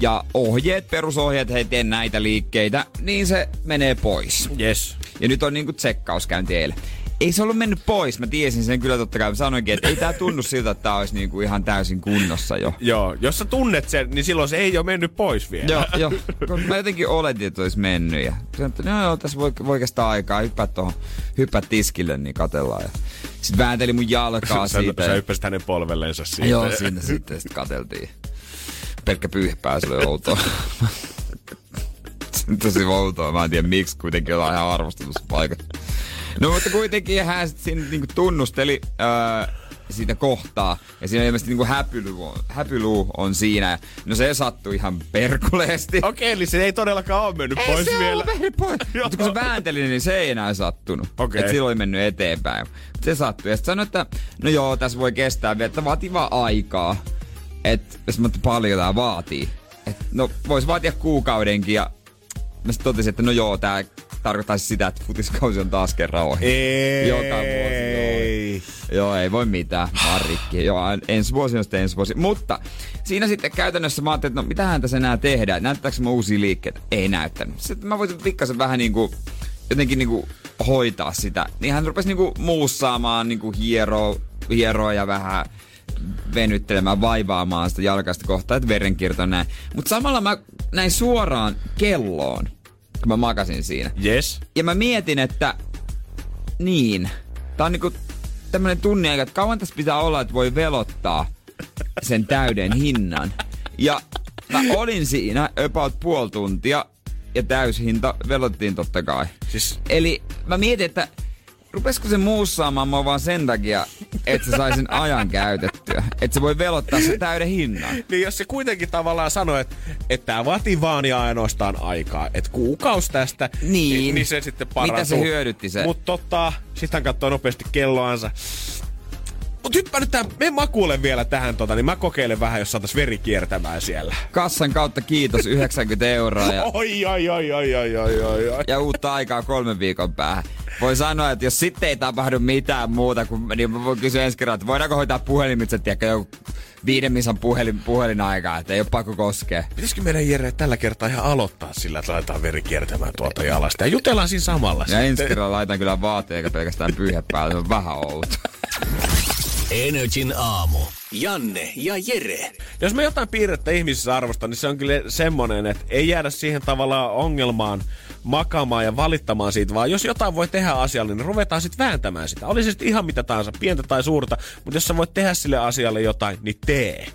ja ohjeet, perusohjeet, hei tee näitä liikkeitä, niin se menee pois. Yes. Ja nyt on niinku tsekkaus käynti eilen. Ei se ollut mennyt pois, mä tiesin sen kyllä totta kai. Mä sanoinkin, että ei tää tunnu siltä, että tää olisi niinku ihan täysin kunnossa jo. Joo, jos sä tunnet sen, niin silloin se ei ole mennyt pois vielä. Joo, joo. Kun Mä jotenkin oletin, että olisi mennyt. Ja sanoin, että no joo, tässä voi, voi kestää aikaa. Hyppää tuohon, hyppää tiskille, niin katellaan. Ja sitten väänteli mun jalkaa sä, siitä. sä hyppäsit hänen polvellensa siitä. Joo, siinä sitten sit kateltiin. pelkkä pyyhpää, se oli outoa. Tosi outoa, mä en tiedä miksi kuitenkin ollaan ihan arvostetussa paikassa. No mutta kuitenkin hän sitten niinku tunnusteli öö, siitä kohtaa. Ja siinä ilmeisesti niinku häpyluu, on, häpyluu on siinä. No se sattui ihan perkuleesti. Okei, eli se ei todellakaan ole mennyt Ei pois se vielä. ole mennyt pois. Mutta kun se väänteli, niin se ei enää sattunut. Okei. Et silloin mennyt eteenpäin. Se sattui. Ja sitten sanoi, että no joo, tässä voi kestää vielä, että vaatii vaan aikaa. Että jos mä paljon tää vaatii. Et, no vois vaatia kuukaudenkin ja mä sitten totesin, että no joo, tää tarkoittaisi sitä, että futiskausi on taas kerran ohi. Ei. Joka vuosi, joo. Joo, ei voi mitään. Mä oon rikki. Joo, ensi vuosi on sitten ensi vuosi. Mutta siinä sitten käytännössä mä ajattelin, että no mitähän tässä enää tehdään. Näyttääkö mä uusia liikkeitä? Ei näyttänyt. Sitten mä voisin pikkasen vähän niinku, jotenkin niinku hoitaa sitä. Niin hän rupesi niinku muussaamaan, niinku hieroa, hieroa ja vähän venyttelemään, vaivaamaan sitä jalkaista kohtaa, että verenkierto näin. Mutta samalla mä näin suoraan kelloon, kun mä makasin siinä. Yes. Ja mä mietin, että niin, tää on niinku tämmönen aika, että kauan tässä pitää olla, että voi velottaa sen täyden hinnan. Ja mä olin siinä about puoli tuntia ja täyshinta velottiin totta kai. Siis Eli mä mietin, että rupesko se muussaamaan mua vaan sen takia, että se sai sen ajan käytettyä. Että se voi velottaa sen täyden hinnan. Niin jos se kuitenkin tavallaan sanoi, että, että tämä vaatii vaan ja ainoastaan aikaa, että kuukaus tästä, Niin. niin se sitten parantuu. Mitä se hyödytti se? Mutta totta, sit hän katsoo nopeasti kelloansa. Mut hyppää nyt tähän, me makuulen vielä tähän tota, niin mä kokeilen vähän, jos saatais veri kiertämään siellä. Kassan kautta kiitos 90 euroa ja, Oi, oi, oi, oi, oi, oi, oi, oi. ja uutta aikaa kolmen viikon päähän. Voi sanoa, että jos sitten ei tapahdu mitään muuta, kuin, niin mä voin kysyä ensi kerralla, että voidaanko hoitaa puhelimitse, tiedätkö, joku viiden misan puhelin, puhelinaika, että ei ole pakko koskea. Pitäisikö meidän Jere tällä kertaa ihan aloittaa sillä, että laitetaan veri kiertämään tuolta jalasta ja jutellaan siinä samalla Ja ensi sitten. kerralla laitan kyllä vaatteet, eikä pelkästään pyyhe päälle, se on vähän outo. Energin aamu. Janne ja Jere. Jos me jotain piirrettä ihmisissä arvostan, niin se on kyllä semmonen, että ei jäädä siihen tavallaan ongelmaan makaamaan ja valittamaan siitä, vaan jos jotain voi tehdä asialle, niin ruvetaan sitten vääntämään sitä. Oli se sitten ihan mitä tahansa, pientä tai suurta, mutta jos sä voit tehdä sille asialle jotain, niin tee.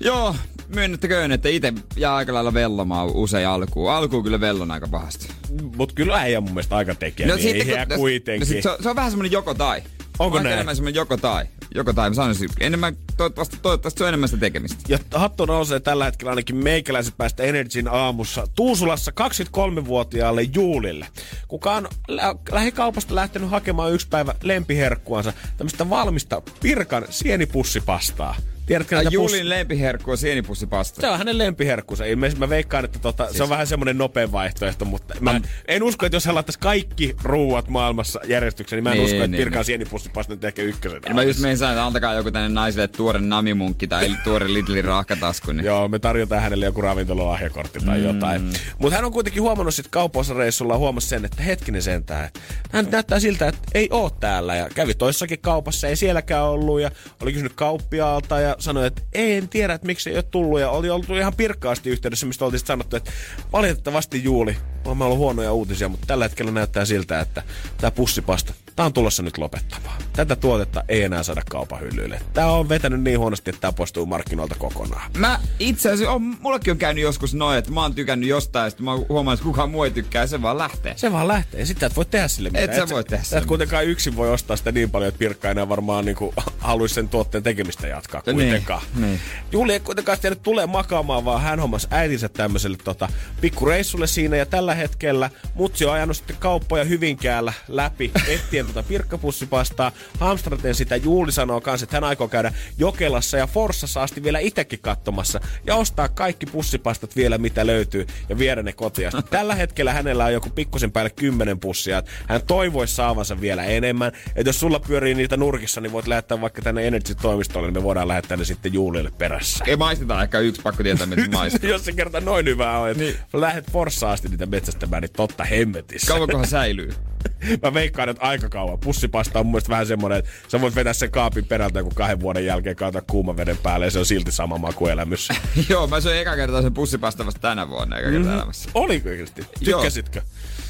Joo, myönnettäköön, että itse jää aika lailla vellomaan usein alkuun. Alkuun kyllä vellon aika pahasti. Mutta kyllä äijä mun mielestä aika tekee, no, niin ei kun- kuitenkin. No sit se, on, se on vähän semmonen joko tai. Onko näin? enemmän joko tai. Joko tai, mä sanoisin. Enemmän, toivottavasti, toivottavasti se on enemmän sitä tekemistä. Ja hattu nousee tällä hetkellä ainakin meikäläiset päästä Energin aamussa Tuusulassa 23-vuotiaalle Juulille, kuka on lä- lähikaupasta lähtenyt hakemaan yksi päivä lempiherkkuansa, tämmöistä valmista Pirkan sienipussipastaa. Tiedätkö Ja näitä Julin lempiherkku on sienipussipasta. Se on hänen lempiherkkunsa. Mä veikkaan, että tota, siis... se on vähän semmoinen nopea vaihtoehto, mutta mä en, en usko, että jos hän laittaisi kaikki ruuat maailmassa järjestykseen, niin mä en Niin, usko, että niin, Pirkan niin. sienipussipasta nyt ehkä ykkösen. Ja mä just menin sanoa, että antakaa joku tänne naiselle tuore namimunkki tai tuore Lidlin rahkatasku. Niin. Joo, me tarjotaan hänelle joku ravintolahjakortti tai mm. jotain. Mutta hän on kuitenkin huomannut sit kaupoissa reissulla huomasi sen, että hetkinen sentään. että Hän näyttää siltä, että ei oo täällä ja kävi toissakin kaupassa, ei sielläkään ollut ja oli kysynyt kauppiaalta ja sanoi, että ei, en tiedä, että miksi ei ole tullut. Ja oli ollut ihan pirkkaasti yhteydessä, mistä oltiin sanottu, että valitettavasti Juuli, on ollut huonoja uutisia, mutta tällä hetkellä näyttää siltä, että tämä pussipasta, tämä on tulossa nyt lopettamaan. Tätä tuotetta ei enää saada kaupan hyllyille. Tämä on vetänyt niin huonosti, että tämä poistuu markkinoilta kokonaan. Mä itse asiassa, on, mullekin on käynyt joskus noin, että mä oon tykännyt jostain, ja sitten mä huomaan, että kukaan muu ei tykkää, ja se vaan lähtee. Se vaan lähtee. Sitten et voi tehdä sille mitään. Et sä voi tehdä sille et kuitenkaan yksin voi ostaa sitä niin paljon, että Pirkka enää varmaan niinku haluaisi sen tuotteen tekemistä jatkaa Niin, kuitenkaan. niin. Juuli ei kuitenkaan tiedä tulee makaamaan, vaan hän hommasi äitinsä tämmöiselle tota, pikkureissulle siinä. Ja tällä hetkellä mutsi on ajanut sitten kauppoja Hyvinkäällä läpi etsien tota pirkkapussipastaa. Hamstraten sitä Juuli sanoo kanssa, että hän aikoo käydä Jokelassa ja Forssassa asti vielä itsekin katsomassa. Ja ostaa kaikki pussipastat vielä, mitä löytyy, ja viedä ne kotiin. Tällä hetkellä hänellä on joku pikkusen päälle kymmenen pussia. Hän toivoisi saavansa vielä enemmän. Että jos sulla pyörii niitä nurkissa, niin voit lähettää vaikka tänne Energy-toimistolle, niin me voidaan lähettää ne sitten Juulille perässä. Ei maisteta ehkä yksi, pakko tietää, mitä se maistuu. jos se kerta noin hyvää on, että niin. lähdet Forssaan asti niitä metsästämään, niin totta hemmetissä. Kauankohan säilyy? Mä veikkaan, että aika kauan. Pussipasta on mun mielestä vähän semmoinen, että sä voit vetää sen kaapin perältä joku kahden vuoden jälkeen, kaata kuuman veden päälle ja se on silti sama makuelämys. Joo, mä söin eka kertaa sen pussipasta vasta tänä vuonna eka kertaa mm-hmm. elämässä. Oliko oikeasti? Tykkäsitkö?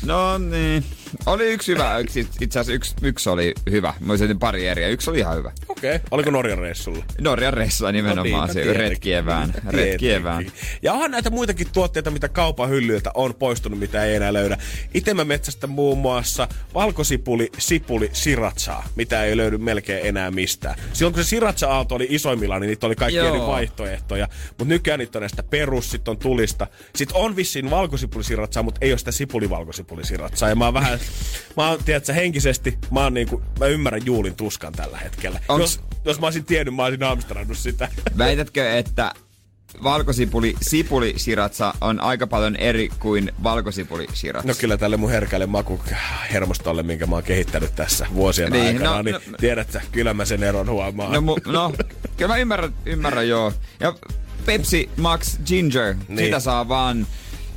No niin. Oli yksi hyvä. Yksi, itse asiassa yksi, yksi oli hyvä. Mä olisin pari eri yksi oli ihan hyvä. Okei. Okay. Oliko Norjan reissulla? Norjan reissulla nimenomaan no, niin, se retkievään. retkievään. Ja onhan näitä muitakin tuotteita, mitä kaupan hyllyiltä on poistunut, mitä ei enää löydä. Itse mä metsästä muun muassa valkosipuli, sipuli, siratsaa, mitä ei löydy melkein enää mistään. Silloin kun se siratsa-aalto oli isoimmillaan, niin niitä oli kaikki Joo. eri vaihtoehtoja. Mutta nykyään niitä on näistä perus, sit on tulista. Sitten on vissiin valkosipulisiraatsaa, mutta ei ole sitä sipulivalkosipulisiraatsaa. Ja mä oon vähän, mä oon, tiedätkö, henkisesti, mä, oon niinku, mä ymmärrän Juulin tuskan tällä hetkellä. Onks... Jos, jos mä olisin tiennyt, mä olisin hamstrannut sitä. Väitätkö, että valkosipuli sipuli siratsa on aika paljon eri kuin valkosipuli siratsa. No kyllä tälle mun herkälle maku hermostolle, minkä mä oon kehittänyt tässä vuosien niin, aikana, no, niin no, tiedätkö, kyllä mä sen eron huomaan. No, mu, no kyllä mä ymmärrän, ymmärrän joo. Ja Pepsi Max Ginger, niin. sitä saa vaan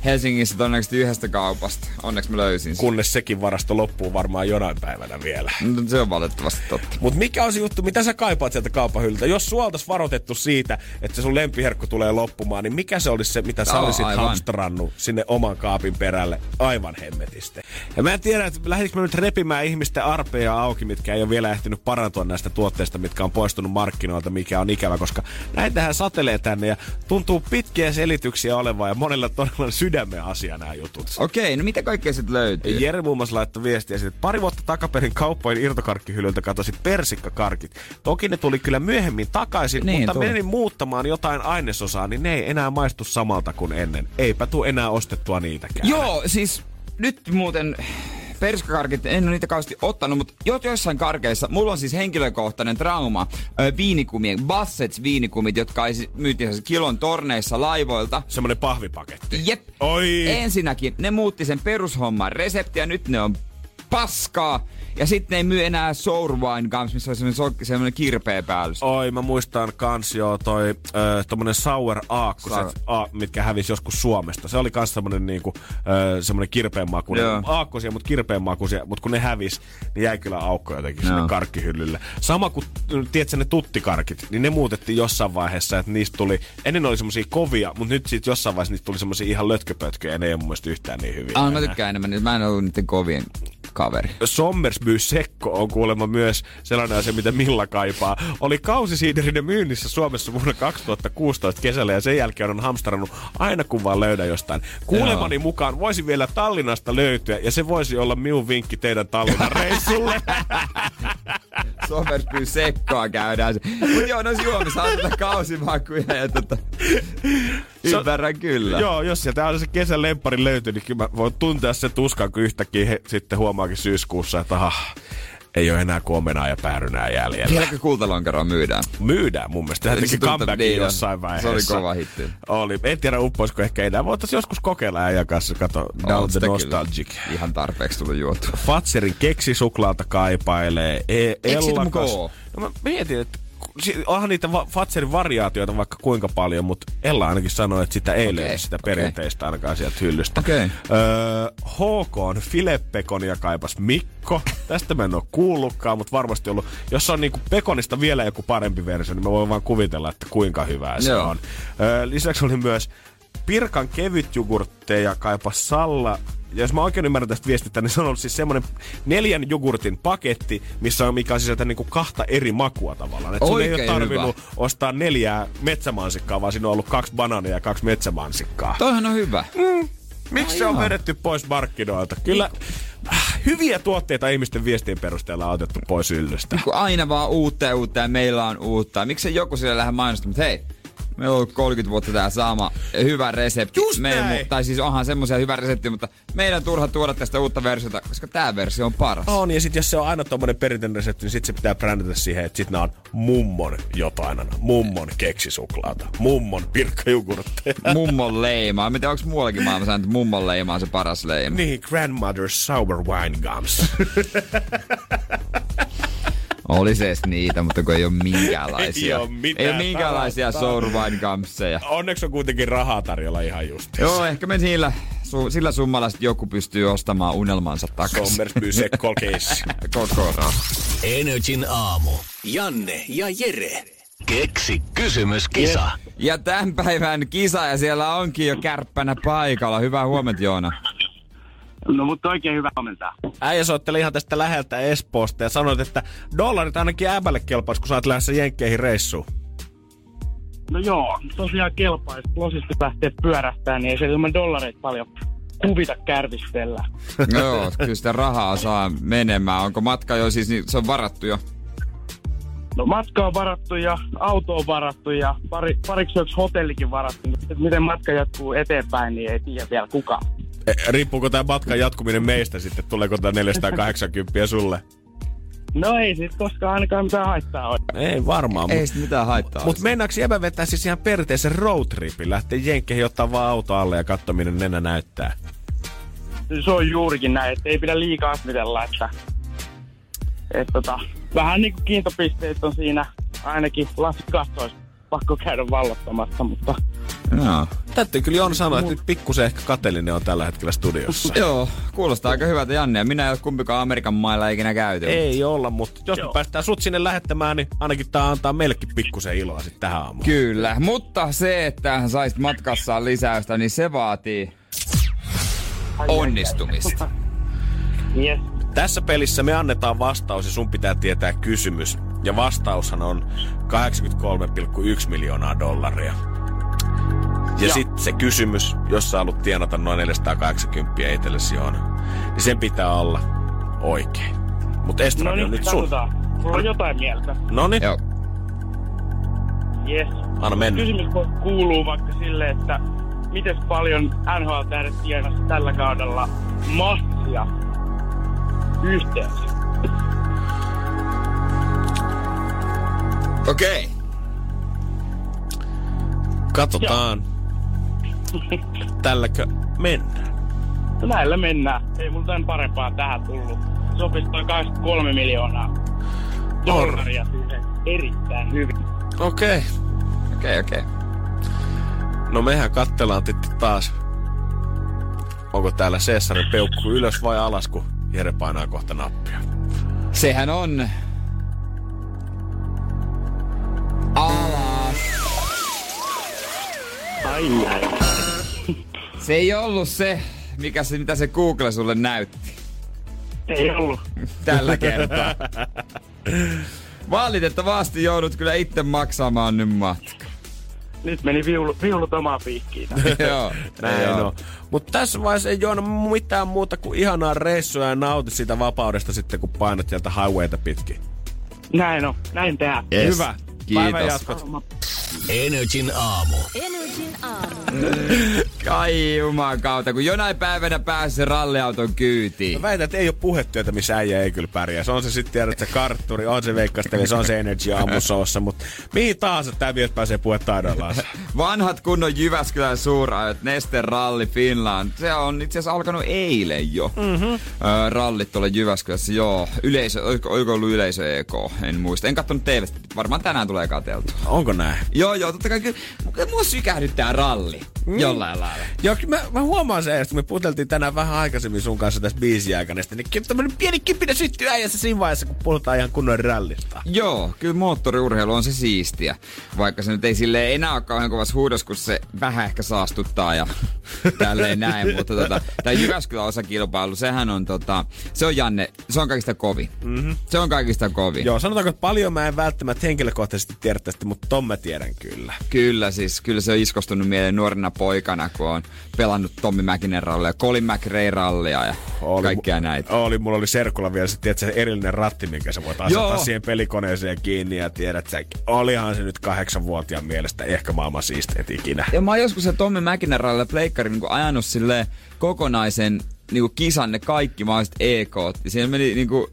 Helsingissä todennäköisesti yhdestä kaupasta. Onneksi mä löysin sen. Kunnes sekin varasto loppuu varmaan jonain päivänä vielä. No, se on valitettavasti totta. Mutta mikä on se juttu, mitä sä kaipaat sieltä kaupahyltä? Jos sua oltais varoitettu siitä, että sun lempiherkku tulee loppumaan, niin mikä se olisi se, mitä sä olisit aivan. hamstrannut sinne oman kaapin perälle aivan hemmetistä? Ja mä en tiedä, että lähditkö mä nyt repimään ihmisten arpeja auki, mitkä ei ole vielä ehtinyt parantua näistä tuotteista, mitkä on poistunut markkinoilta, mikä on ikävä, koska näitähän satelee tänne ja tuntuu pitkiä selityksiä olevan ja monella todella sydän sydämen asia nämä jutut. Okei, no mitä kaikkea sitten löytyy? Jere muun muassa laittoi viestiä että pari vuotta takaperin kauppojen irtokarkkihyllyltä katosi persikkakarkit. Toki ne tuli kyllä myöhemmin takaisin, niin, mutta tuli. menin muuttamaan jotain ainesosaa, niin ne ei enää maistu samalta kuin ennen. Eipä tuu enää ostettua niitäkään. Joo, siis nyt muuten perskakarkit, en ole niitä kauheasti ottanut, mutta jo joissain karkeissa, mulla on siis henkilökohtainen trauma, ö, viinikumien, Bassets viinikumit, jotka myytiin kilon torneissa laivoilta. Semmoinen pahvipaketti. Jep. Oi. Ensinnäkin ne muutti sen perushomman reseptiä, nyt ne on paskaa. Ja sitten ei myy enää Sour Wine Gums, missä on semmoinen, semmoinen kirpeä päällys. Oi, mä muistan kans jo toi äh, tommonen Sour Aakkoset, Sour. A, mitkä hävisi joskus Suomesta. Se oli kans semmonen niinku, äh, semmonen kirpeen makuinen. Aakkosia, mutta kirpeen makuisia. Mutta kun ne hävis, niin jäi kyllä aukko jotenkin Joo. sinne karkkihyllylle. Sama kuin, tiedätkö, ne tuttikarkit, niin ne muutettiin jossain vaiheessa, että niistä tuli, ennen oli semmosia kovia, mutta nyt sitten jossain vaiheessa niistä tuli semmosia ihan lötköpötköjä, ja ne ei ole mun mielestä yhtään niin hyviä. Ah, mä tykkään enemmän, mä en ollut niiden kovien kaveri. Sommersby Sekko on kuulemma myös sellainen asia, mitä Milla kaipaa. Oli kausisiiderinen myynnissä Suomessa vuonna 2016 kesällä ja sen jälkeen on hamstrannut aina kun vaan löydä jostain. Kuulemani Joo. mukaan voisi vielä Tallinnasta löytyä ja se voisi olla minun vinkki teidän Tallinnan reissulle. Sommersby Sekkoa käydään. Mutta joo, noissa juomissa on tätä kausimakuja ja tota, ymmärrän kyllä. Joo, jos sieltä on se kesän lemppari löytyy, niin kyllä mä voin tuntea se tuskan, kun yhtäkkiä he, sitten huomaakin syyskuussa, että aha, ei ole enää kuomenaa ja päärynää jäljellä. Vieläkö kultalonkeroa myydään? Myydään mun mielestä. Sehän teki comebackin niin, jossain vaiheessa. Se oli kova hitti. Oli. En tiedä uppoisiko ehkä enää. Voitaisiin joskus kokeilla äijän kanssa. Kato, Down the Nostalgic. Kyllä. Ihan tarpeeksi tullut juotu. Fatserin keksisuklaata kaipailee. E- Ellakas. No mä mietin, että onhan niitä va- Fatserin variaatioita vaikka kuinka paljon, mutta Ella ainakin sanoi, että sitä ei okay. löydy sitä perinteistä okay. ainakaan sieltä hyllystä. Okay. Öö, HK on filepekonia kaipas Mikko. Tästä mä en ole kuullutkaan, mutta varmasti ollut. Jos on niinku pekonista vielä joku parempi versio, niin mä voin vaan kuvitella, että kuinka hyvää se Joo. on. Öö, lisäksi oli myös Pirkan kevytjugurtteja kaipas Salla ja jos mä oikein ymmärrän tästä viestistä, niin se on ollut siis semmoinen neljän jogurtin paketti, missä on mikä on sisältä niinku kahta eri makua tavallaan. Että sun ei ole tarvinnut hyvä. ostaa neljää metsämansikkaa, vaan siinä on ollut kaksi banania ja kaksi metsämansikkaa. Toihan on hyvä. Mm. Miksi se on vedetty pois markkinoilta? Kyllä äh, hyviä tuotteita ihmisten viestien perusteella on otettu pois yllystä. Niin aina vaan uutta ja uutta ja meillä on uutta. Miksi joku siellä lähde mainostamaan, mutta hei, Meillä on ollut 30 vuotta tämä sama hyvä resepti. Just näin. tai siis onhan semmoisia hyvä resepti, mutta meidän turha tuoda tästä uutta versiota, koska tämä versio on paras. On, ja sitten jos se on aina tommonen perinteinen resepti, niin sitten se pitää brändätä siihen, että sitten on mummon jotain aina. Mummon keksisuklaata. Mummon pirkkajugurtteja. mummon leima. Mitä onko muuallakin maailmassa, että mummon leima on se paras leima? Niin, grandmother's sour wine gums. Oli se niitä, mutta kun ei ole minkäänlaisia. ei ole, mitään ei ole minkäänlaisia sour wine Onneksi on kuitenkin rahaa tarjolla ihan just. Joo, ehkä me niillä su, sillä summalla sit joku pystyy ostamaan unelmansa takaisin. Sommersby Sekkol case. Kokoro. Energin aamu. Janne ja Jere. Keksi kysymyskisa. Ja tämän päivän kisa ja siellä onkin jo kärppänä paikalla. Hyvää huomenta Joona. No mutta oikein hyvä huomenta. Äijä soitteli ihan tästä läheltä Espoosta ja sanoit, että dollarit ainakin äbälle kelpaisi, kun sä oot lähdössä Jenkkeihin reissuun. No joo, tosiaan kelpaisi. Losista lähtee pyörähtää, niin ei se ilman dollareita paljon kuvita kärvistellä. Joo, kyllä sitä rahaa saa menemään. Onko matka jo siis, niin se on varattu jo? No matka on varattu ja auto on varattu ja pari, pariksi hotellikin varattu. Mutta miten matka jatkuu eteenpäin, niin ei tiedä vielä kukaan. Riippuuko tämä matkan jatkuminen meistä sitten? Tuleeko tämä 480 sulle? No ei sit koskaan ainakaan mitään haittaa ole. Ei varmaan. Ei sit mitään haittaa. Mutta meinaako Jäbä vetää siis ihan perinteisen roadtripin? Lähtee Jenkkeihin ottaa vaan auto alle ja katsoa, minne nenä näyttää. Se on juurikin näin, että ei pidä liikaa asmitella, että, että tota, vähän niin kuin kiintopisteet on siinä ainakin lasikassoissa pakko käydä vallottamassa, mutta Joo. Täytyy kyllä Joona sanoa, että nyt pikkusen ehkä kateellinen on tällä hetkellä studiossa. Joo, kuulostaa aika hyvältä Janne. Ja minä ei ole kumpikaan Amerikan mailla ikinä käyty. Ei olla, mutta jos me Joo. päästään sut sinne lähettämään, niin ainakin tää antaa meillekin pikkusen iloa sitten tähän aamuun. Kyllä, mutta se, että saisit matkassaan lisäystä, niin se vaatii onnistumista. yes. Tässä pelissä me annetaan vastaus ja sun pitää tietää kysymys. Ja vastaushan on 83,1 miljoonaa dollaria. Ja sitten se kysymys, jos sä haluat tienata noin 480 itsellesi Joona, niin sen pitää olla oikein. Mutta No Estradi on niin, nyt sun. katsotaan. Mulla on jotain mieltä. Noniin, Joo. Yes. anna mennä. Kysymys kuuluu vaikka sille, että miten paljon NHL-tähdet tienasi tällä kaudella massia yhteensä? Okei. Katsotaan. Tälläkö mennään? Näillä mennään. Ei mulla tämän parempaa tähän tullut. Sopisi noin 23 miljoonaa dollaria siihen erittäin hyvin. Okei. Okay. Okei, okei. No mehän kattellaan titti taas. Onko täällä Cesarin peukku ylös vai alas, kun Jere painaa kohta nappia. Sehän on... Ai ai. Se ei ollut se, mikä se, mitä se Google sulle näytti Ei ollut. tällä kertaa. Valitettavasti joudut kyllä itse maksamaan nyt matka. Nyt meni viulu, viulut omaan piikkiin. Joo, Näin joo. on. Mutta tässä vaiheessa ei ole mitään muuta kuin ihanaa reissua ja nauti siitä vapaudesta sitten, kun painat sieltä highwayta pitkin. Näin on. Näin tehdään. Yes. Hyvä. Kiitos. Energin aamu. Energin aamu. Kai juman kautta, kun jonain päivänä pääsee ralliauton kyytiin. Mä väitän, että ei ole puhetyötä, missä äijä ei kyllä pärjää. Se on se sitten tiedät, että se kartturi, on se veikkasteli, se on se Energy aamusoossa, mutta mihin tahansa tämä mies pääsee puhetaidoillaan. Vanhat kunnon Jyväskylän suurajat, Neste Ralli Finland. Se on itse asiassa alkanut eilen jo. Mm-hmm. Öö, rallit tuolla Jyväskylässä, joo. Yleisö, oliko, oliko ollut yleisö EK? En muista. En katsonut TVstä. Varmaan tänään tulee katseltua. Onko näin? Joo, joo, totta kai kyllä. Mua sykähdyttää ralli. Mm. Jollain lailla. Joo, mä, mä huomaan sen, että me puteltiin tänään vähän aikaisemmin sun kanssa tästä biisin aikana, niin tämmönen pieni kipinä syttyy äijässä siinä vaiheessa, kun puhutaan ihan kunnon rallista. Joo, kyllä moottoriurheilu on se siistiä. Vaikka se nyt ei sille enää ole kauhean kovassa huudos, kun se vähän ehkä saastuttaa ja tälleen näin. Mutta tota, tämä Jyväskylän osakilpailu, sehän on tota, se on Janne, se on kaikista kovin. Mm-hmm. Se on kaikista kovin. Joo, sanotaanko, että paljon mä en välttämättä henkilökohtaisesti tiedä tästä, mutta ton mä tiedän kyllä. Kyllä siis, kyllä se on iskostunut mieleen nuorena poikana, kun on pelannut Tommi Mäkinen rallia, Colin McRae rallia ja kaikkea mu- näitä. Oli, mulla oli Serkulla vielä se, tiedät, se erillinen ratti, minkä sä voit asettaa Joo. siihen pelikoneeseen kiinni ja tiedät sä, olihan se nyt kahdeksanvuotiaan mielestä ehkä maailman siisteet ikinä. Ja mä oon joskus se Tommi Mäkinen rallilla pleikkari niin ajanut sille kokonaisen niin kisan ne kaikki mahdolliset EK. Ja Siinä meni niin kuin,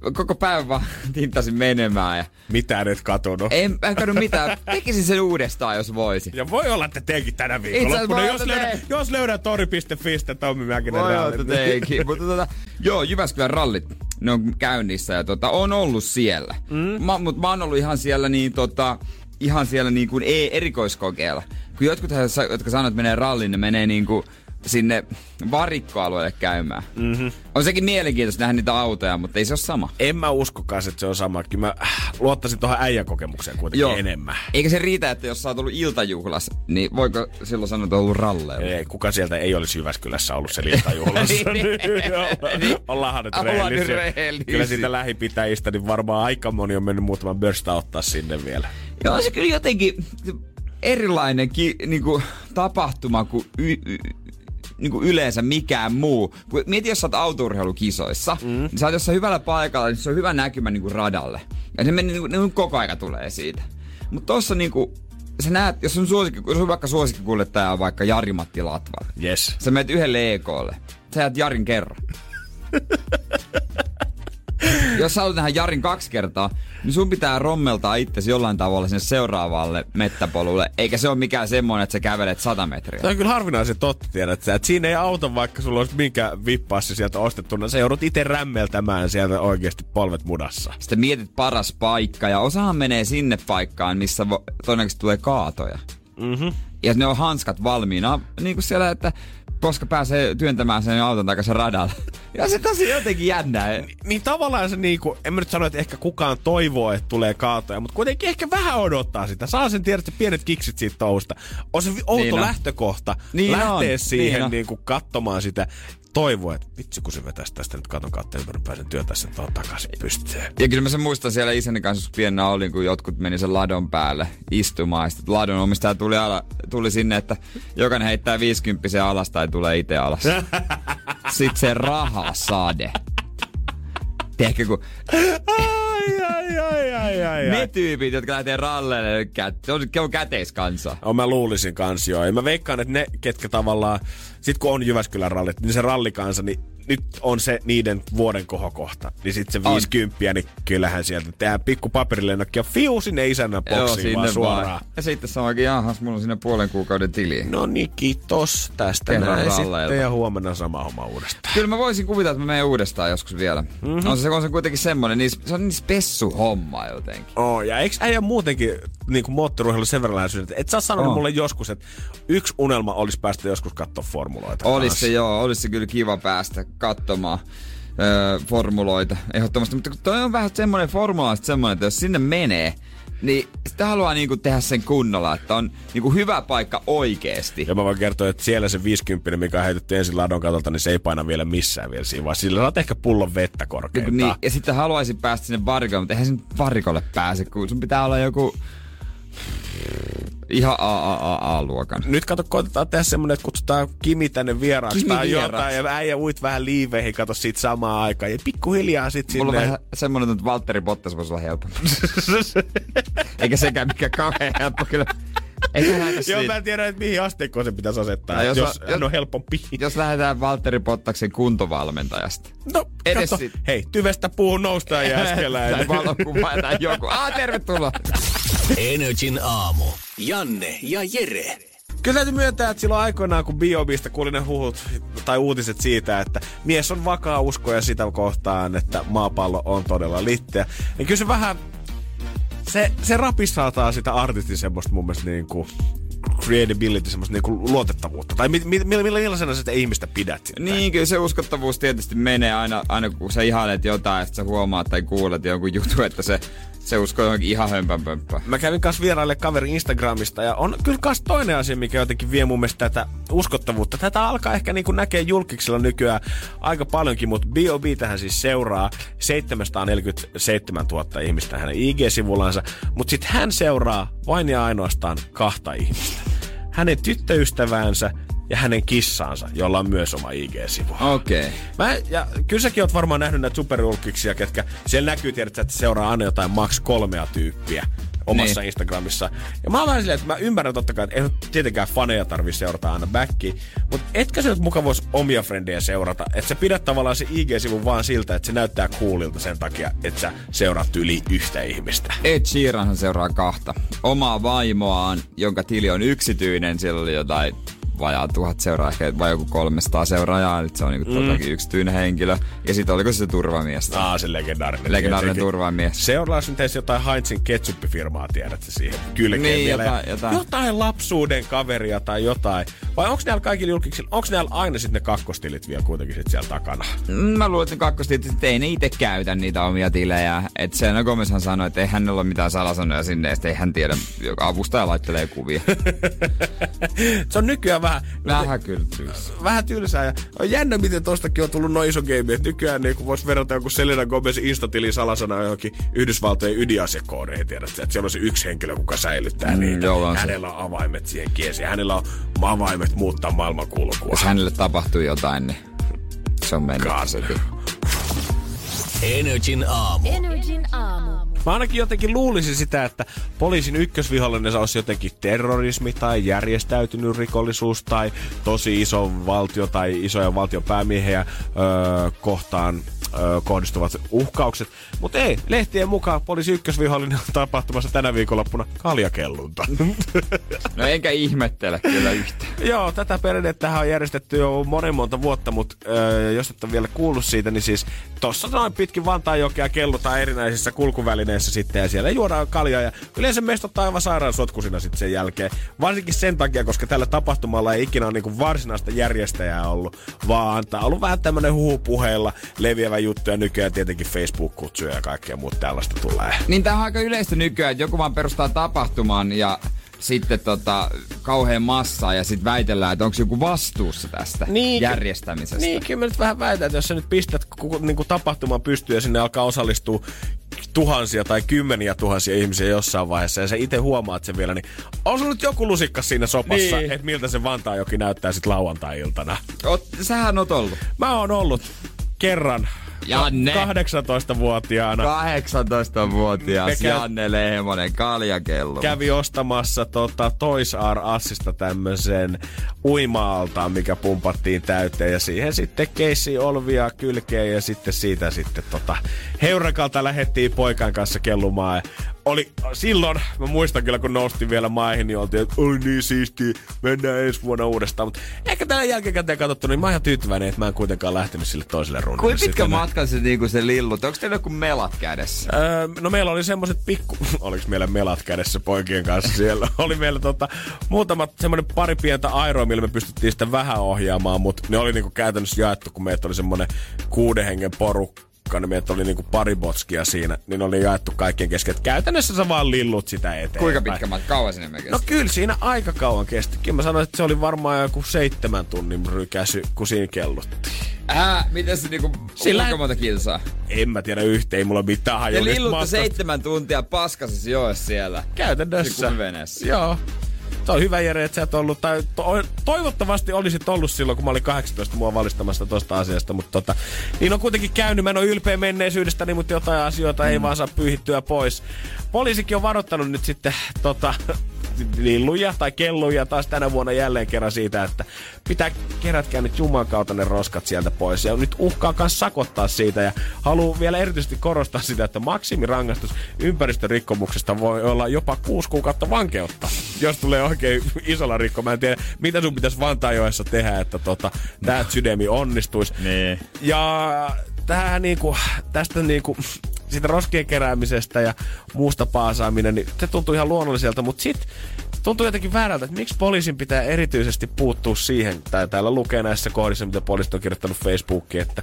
koko päivän vaan tintasin menemään ja Mitään et katunut. en, en kadun mitään. Tekisin sen uudestaan, jos voisi. Ja voi olla, että teinkin tänä viikonloppuna, jos, että jos löydän tori.fi, Tommi Mäkinen Voi olla, että teinkin. Mutta tota, joo, Jyväskylän rallit, ne on käynnissä ja tota, on ollut siellä. Mm. Mä, mut mä oon ollut ihan siellä niin tota, ihan siellä niin kuin ei erikoiskokeilla. Kun jotkut, jotka sanoo, että menee ralliin, ne menee niin kuin sinne varikkoalueelle käymään. Mm-hmm. On sekin mielenkiintoista nähdä niitä autoja, mutta ei se ole sama. En mä uskokaan, että se on sama. Kyllä mä äh, luottaisin tuohon äijän kokemukseen kuitenkin Joo. enemmän. Eikä se riitä, että jos sä oot ollut iltajuhlas, niin voiko silloin sanoa, että on ollut ralleilla? Ei, kuka sieltä ei olisi Jyväskylässä ollut se iltajuhlassa. Ollaanhan nyt rehellisiä. rehellisiä. Kyllä siitä lähipitäjistä, niin varmaan aika moni on mennyt muutaman börstä ottaa sinne vielä. Joo, se kyllä jotenkin erilainen ki, niinku, tapahtuma kuin y, y, niinku yleensä mikään muu. Kun Mieti, jos sä oot autourheilukisoissa, mm. niin sä oot jossain hyvällä paikalla, niin se on hyvä näkymä niinku radalle. Ja se meni, niinku, niinku koko aika tulee siitä. Mutta tossa niinku, sä näet, jos on, suosikki, jos on vaikka suosikkikuljettaja on vaikka Jari-Matti Latvala. Yes. Sä menet yhdelle EKlle. Sä jäät Jarin kerran. Jos sä nähdä Jarin kaksi kertaa, niin sun pitää rommeltaa itsesi jollain tavalla sinne seuraavalle mettäpolulle. Eikä se ole mikään semmoinen, että sä kävelet 100 metriä. Se on kyllä harvinaisen totta, tiedät sä. Että siinä ei auta, vaikka sulla olisi minkä vippassi sieltä ostettuna. Se joudut itse rämmeltämään sieltä oikeasti polvet mudassa. Sitten mietit paras paikka ja osahan menee sinne paikkaan, missä vo- todennäköisesti tulee kaatoja. Mm-hmm. Ja ne on hanskat valmiina, niin kuin siellä, että koska pääsee työntämään sen auton takaisin radalle. Ja se tosi jotenkin jännää. Niin tavallaan se niinku, en mä nyt sano, että ehkä kukaan toivoo, että tulee kaatoja, mutta kuitenkin ehkä vähän odottaa sitä. Saa sen tiedä, että pienet kiksit siitä touhusta. On se outo Niin on. lähtökohta Niin lähteä on, siihen niin on. niinku katsomaan sitä. Toivoa, että vitsi kun se vetäisi tästä nyt katon kautta, mä pääsen työntää sen takaisin pystyyn. Ja kyllä mä sen muistan siellä isäni kanssa, kun pienenä olin, kun jotkut meni sen ladon päälle istumaan. Sitten ladon omistaja tuli, ala, tuli sinne, että jokainen heittää 50 alas tai tulee itse alas. sitten se rahasade. Tiedätkö, kun Ai, ai, ai, ai, ai, ne ai. tyypit, jotka lähtee ralleille, kä- on, on käteiskansa. On mä luulisin kans joo. Ja mä veikkaan, että ne, ketkä tavallaan, sit kun on Jyväskylän rallit, niin se rallikansa, niin nyt on se niiden vuoden kohokohta. Niin sit se On. 50, niin kyllähän sieltä tehdään pikku paperilennokki ja fiu sinne isännän boksiin vaan suoraan. Ja sitten sanoikin, jahas, mulla on sinne puolen kuukauden tili. No niin, kiitos tästä Kerran näin ralleilta. sitten ja huomenna sama homma uudestaan. Kyllä mä voisin kuvitella, että mä menen uudestaan joskus vielä. Mm-hmm. On, se, on se kuitenkin semmonen, niin, se on niin spessu homma jotenkin. Oh, ja eikö äijä muutenkin niin kuin moottoriurheilu sen verran että et sä oot sanonut On. mulle joskus, että yksi unelma olisi päästä joskus katsoa formuloita. Olisi se joo, olisi se kyllä kiva päästä katsomaan öö, formuloita ehdottomasti. Mutta kun toi on vähän semmoinen formula, sitten semmoinen, että jos sinne menee, niin sitä haluaa niinku tehdä sen kunnolla, että on niinku hyvä paikka oikeesti. Ja mä voin kertoa, että siellä se 50, mikä on heitetty ensin ladon katolta, niin se ei paina vielä missään vielä siinä, vaan sillä saat ehkä pullon vettä korkeintaan. Niin, ja sitten haluaisin päästä sinne varikolle, mutta eihän sen varikolle pääse, kun sun pitää olla joku ihan AAA-luokan. Nyt kato, koitetaan tehdä semmonen, että kutsutaan Kimi tänne vieraaksi Kimi tai jotain, vieraaksi. ja äijä uit vähän liiveihin, kato siitä samaan aikaan, ja pikkuhiljaa sit Mulla sinne. on vähän semmonen, että Valtteri Bottas voisi olla helpompi. Eikä sekään mikään kauhean helppo kyllä. Lähdetä Joo, siitä. mä en tiedä, että mihin asteikkoon se pitäisi asettaa, Tai jos, jos jos on- helpompi. Jos lähdetään Valtteri Bottaksen kuntovalmentajasta. No, Edes kato, sit- hei, tyvestä puuhun noustaan jäskellä. tai valokuva tai joku. Ah, tervetuloa. Energin aamu. Janne ja Jere. Kyllä täytyy myöntää, että silloin aikoinaan, kun Biobista kuulin ne huhut tai uutiset siitä, että mies on vakaa uskoja sitä kohtaan, että maapallo on todella litteä, niin kyllä se vähän, se, se rapissataa sitä artistin semmoista mun mielestä niin kuin creatability, semmoista niin kuin luotettavuutta. Tai mi, mi, millä, millaisena sä sitä ihmistä pidät sitten? Niin, kyllä se uskottavuus tietysti menee aina, aina kun sä ihailet jotain, että sä huomaat tai kuulet jonkun jutun, että se, se uskoo johonkin ihan hömpänpömppään. Mä kävin kanssa vieraille kaveri Instagramista ja on kyllä kanssa toinen asia, mikä jotenkin vie mun mielestä tätä uskottavuutta. Tätä alkaa ehkä niin näkee julkiksella nykyään aika paljonkin, mutta B.O.B. tähän siis seuraa 747 000 ihmistä hänen IG-sivullansa, mutta sitten hän seuraa vain ja ainoastaan kahta ihmistä. Hänen tyttöystäväänsä ja hänen kissaansa, jolla on myös oma IG-sivu. Okei. Okay. Mä, ja kyllä säkin oot varmaan nähnyt näitä superjulkiksia, ketkä siellä näkyy, tiedät, että seuraa aina jotain max kolmea tyyppiä omassa Niin. Instagramissa. Ja mä oon vähän silleen, että mä ymmärrän totta kai, että ei tietenkään faneja tarvi seurata aina backiin, mutta etkö se nyt muka vois omia frendejä seurata, että sä pidät tavallaan se IG-sivun vaan siltä, että se näyttää coolilta sen takia, että sä seuraat yli yhtä ihmistä. Ed Sheeranhan seuraa kahta. Omaa vaimoaan, jonka tili on yksityinen, siellä oli jotain vajaa tuhat seuraa, ehkä vai joku 300 seuraajaa, nyt se on niinku mm. totakin yksityinen henkilö. Ja sitten oliko se se turvamies? Aa, se legendaarinen. Legendaarinen tietenkin. turvamies. Seuraavaksi nyt edes jotain Heinzin ketsuppifirmaa, tiedätkö siihen kylkeen Niin, vielä. jotain- jotain. jotain lapsuuden kaveria tai jotain. Vai onko näillä kaikilla julkiksilla, onko näillä aina sitten ne kakkostilit vielä kuitenkin sit siellä takana? Mm, Mä luulen, että ne kakkostilit, että ei ne itse käytä niitä omia tilejä. Et Selena Gomezhan sanoi, että ei hänellä ole mitään salasanoja sinne, ja sitten ei hän tiedä, avustaja laittelee kuvia. Se on nykyään vähän, Vähän kyllä tylsä. vähän tylsää. Ja on jännä, miten tostakin on tullut noin iso game, että nykyään niin voisi verrata joku Selena Gomezin instatilin salasana johonkin Yhdysvaltojen ydinasekoodeihin, tiedätkö, että siellä on se yksi henkilö, kuka säilyttää Mm, niitä. joo, on se. hänellä on avaimet siihen kiesiin, hänellä on avaimet muuttaa maailmankulkua. Jos hänelle tapahtuu jotain, niin se on mennyt. Energin aamu. Energin aamu. Mä ainakin jotenkin luulisin sitä, että poliisin ykkösvihollinen olisi jotenkin terrorismi tai järjestäytynyt rikollisuus tai tosi iso valtio tai isoja valtiopäämiehiä öö, kohtaan öö, kohdistuvat uhkaukset. Mutta ei, lehtien mukaan poliisi ykkösvihollinen on tapahtumassa tänä viikonloppuna kaljakellunta. No enkä ihmettele kyllä yhtään. Joo, tätä perinnettä on järjestetty jo monen monta vuotta, mutta öö, jos et ole vielä kuullut siitä, niin siis tossa noin pitkin Vantaanjokea kellutaan erinäisissä kulkuvälineissä sitten ja siellä juodaan kaljaa ja yleensä meistä ottaa aivan sairaan sotkusina sitten sen jälkeen. Varsinkin sen takia, koska tällä tapahtumalla ei ikinä ole niinku varsinaista järjestäjää ollut, vaan tämä on ollut vähän tämmönen huhupuheilla leviävä juttu ja nykyään tietenkin Facebook-kutsuja ja kaikkea muuta tällaista tulee. Niin tää on aika yleistä nykyään, että joku vaan perustaa tapahtuman ja sitten tota, kauhean massaa ja sitten väitellään, että onko joku vastuussa tästä Niin, järjestämisestä. Niin, kyllä mä nyt vähän väitän, että jos sä nyt pistät ku- niinku tapahtumaan pystyyn ja sinne alkaa osallistua tuhansia tai kymmeniä tuhansia ihmisiä jossain vaiheessa ja sä itse huomaat sen vielä, niin on sulla nyt joku lusikka siinä sopassa, Niin. niin. että miltä se Vantaajoki näyttää sitten lauantai-iltana. Oot, sähän oot ollut. Mä oon ollut kerran Janne. 18-vuotiaana. 18-vuotias Me käy- Janne Lehmonen, kaljakello. kävi ostamassa tota, Toys R Usista tämmöisen uima-altaan, mikä pumpattiin täyteen ja siihen sitten keissi olvia kylkeen ja sitten siitä sitten tota, Heurakalta lähettiin poikan kanssa kellumaan oli silloin, mä muistan kyllä kun noustiin vielä maihin, niin oltiin, että oi niin siistiä, mennään ensi vuonna uudestaan. Mutta ehkä tällä jälkikäteen katsottu, niin mä oon ihan tyytyväinen, että mä en kuitenkaan lähtenyt sille toiselle runnalle. Kuinka pitkä sitten. matka se, niinku se lillut? Onko teillä joku melat kädessä? Öö, no meillä oli semmoset pikku... Oliks meillä melat kädessä poikien kanssa siellä? oli meillä tota, muutamat semmonen pari pientä airoa, millä me pystyttiin sitä vähän ohjaamaan, mutta ne oli niinku käytännössä jaettu, kun meitä oli semmonen kuuden hengen porukka niin meitä oli niinku pari botskia siinä, niin oli jaettu kaikkien kesken. Et käytännössä sä vaan lillut sitä eteenpäin. Kuinka pitkä matka? Kauan sinne me No kyllä siinä aika kauan kesti. Kyllä mä sanoin, että se oli varmaan joku seitsemän tunnin rykäsy, kun siinä kelluttiin. Ää, miten se niinku, Sillä- kuinka monta kilsaa? En mä tiedä yhteen, ei mulla mitään Ja hajua. niistä lillutte seitsemän tuntia paskasessa joessa siellä. Käytännössä. Kumiveneessä. Joo. Se on hyvä Jere, että sä et ollut, tai to, toivottavasti olisit ollut silloin, kun mä olin 18 mua valistamassa tosta asiasta, mutta tota, niin on kuitenkin käynyt, mä en ole ylpeä menneisyydestäni, mutta jotain asioita mm. ei vaan saa pyyhittyä pois. Poliisikin on varoittanut nyt sitten tota, lilluja tai kelluja taas tänä vuonna jälleen kerran siitä, että pitää kerätkää nyt Jumalan kautta ne roskat sieltä pois. Ja nyt uhkaa myös sakottaa siitä ja haluan vielä erityisesti korostaa sitä, että maksimirangaistus ympäristörikkomuksesta voi olla jopa kuusi kuukautta vankeutta, jos tulee oikein isolla rikko. Mä en tiedä, mitä sun pitäisi Vantaajoessa tehdä, että tota, tää sydämi onnistuisi. Niin. Ja tähän niinku, tästä niinku, siitä roskien keräämisestä ja muusta paasaaminen, niin se tuntuu ihan luonnolliselta, mutta sit tuntuu jotenkin väärältä, että miksi poliisin pitää erityisesti puuttua siihen, tai täällä lukee näissä kohdissa, mitä poliisit on kirjoittanut Facebookiin, että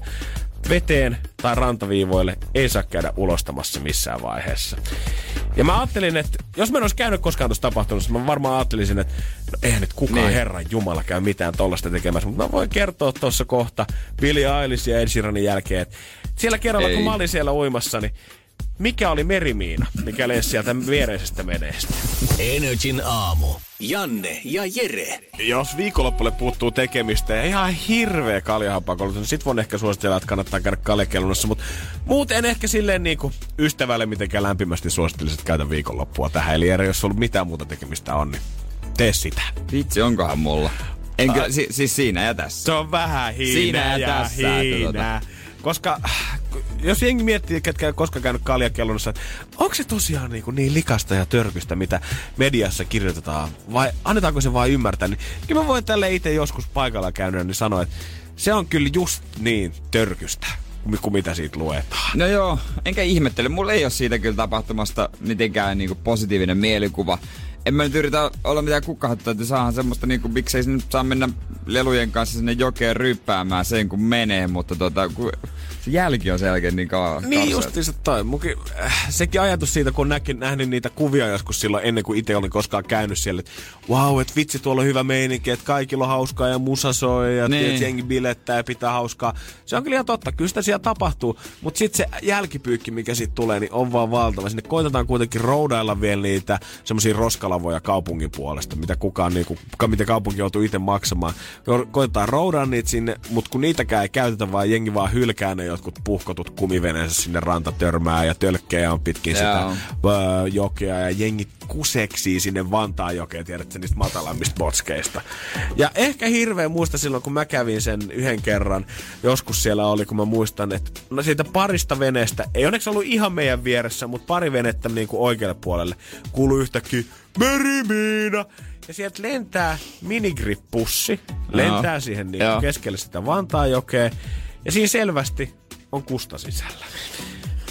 veteen tai rantaviivoille ei saa käydä ulostamassa missään vaiheessa. Ja mä ajattelin, että jos mä en olisi käynyt koskaan tuossa tapahtumassa, mä varmaan ajattelisin, että no eihän nyt kukaan Niin. Herran Jumala käy mitään tollasta tekemässä. Mutta mä voin kertoa tuossa kohta Billie Eilish ja Ed Sheeranin jälkeen, että siellä kerralla Ei. kun mä olin siellä uimassa, niin mikä oli merimiina, mikä lensi sieltä viereisestä veneestä? Energin aamu. Janne ja Jere. Jos viikonloppuille puuttuu tekemistä ja ihan hirveä kaljahapakollus, niin sit voin ehkä suositella, että kannattaa käydä kaljakelunassa. Mutta muuten ehkä silleen niin kuin ystävälle mitenkään lämpimästi suosittelisit käydä viikonloppua tähän. Eli Jere, jos sulla mitään muuta tekemistä on, niin tee sitä. Vitsi, onkohan mulla? En kyllä, si, siis siinä ja tässä. Se on vähän hiinää Siinä ja ja tässä, että hiinää. Koska jos jengi miettii, ketkä ei koskaan käynyt kaljakellunassa, että onko se tosiaan niin, kuin niin likasta ja törkystä, mitä mediassa kirjoitetaan, vai annetaanko se vaan ymmärtää, niin kyllä mä voin tälle itse joskus paikalla käydä, niin sanoa, että se on kyllä just niin törkystä kuin- mitä siitä luetaan. No joo, enkä ihmettele. Mulla ei ole siitä kyllä tapahtumasta mitenkään niinku positiivinen mielikuva. En mä nyt yritä olla mitään kukkahattua, että saahan semmoista niinku, miksei se nyt saa mennä lelujen kanssa sinne jokeen ryppäämään sen kun menee, mutta tota, kun se jälki on selkeä niin kauan. Niin justiinsa toi. Mukin, äh, sekin ajatus siitä, kun näki, nähnyt niitä kuvia joskus silloin ennen kuin itse olin koskaan käynyt siellä, että wow, että vitsi, tuolla on hyvä meininki, että kaikilla on hauskaa ja musa soi ja Niin. niin. jengi bilettää ja pitää hauskaa. Se on kyllä ihan totta, kyllä sitä siellä tapahtuu, mutta sitten se jälkipyykki, mikä siitä tulee, niin on vaan valtava. Sinne koitetaan kuitenkin roudailla vielä niitä semmoisia roskalavoja kaupungin puolesta, mitä kukaan, niinku, ka- mitä kaupunki joutuu itse maksamaan. Koitetaan roudaa niitä sinne, mutta kun niitäkään ei käytetä, vaan jengi vaan hylkää ne jotkut puhkotut kumiveneensä sinne rantatörmää ja tölkkejä on pitkin sitä Joo. öö, jokea ja jengi kuseksii sinne Vantaan jokeen, tiedätkö, niistä matalammista botskeista. Ja ehkä hirveän muista silloin, kun mä kävin sen yhden kerran, joskus siellä oli, kun mä muistan, että no siitä parista veneestä, ei onneksi ollut ihan meidän vieressä, mutta pari venettä niin kuin oikealle puolelle, kuului yhtäkkiä merimiina. Ja sieltä lentää minigrippussi, lentää siihen niin keskelle sitä Vantaanjokea, ja siinä selvästi on kusta sisällä.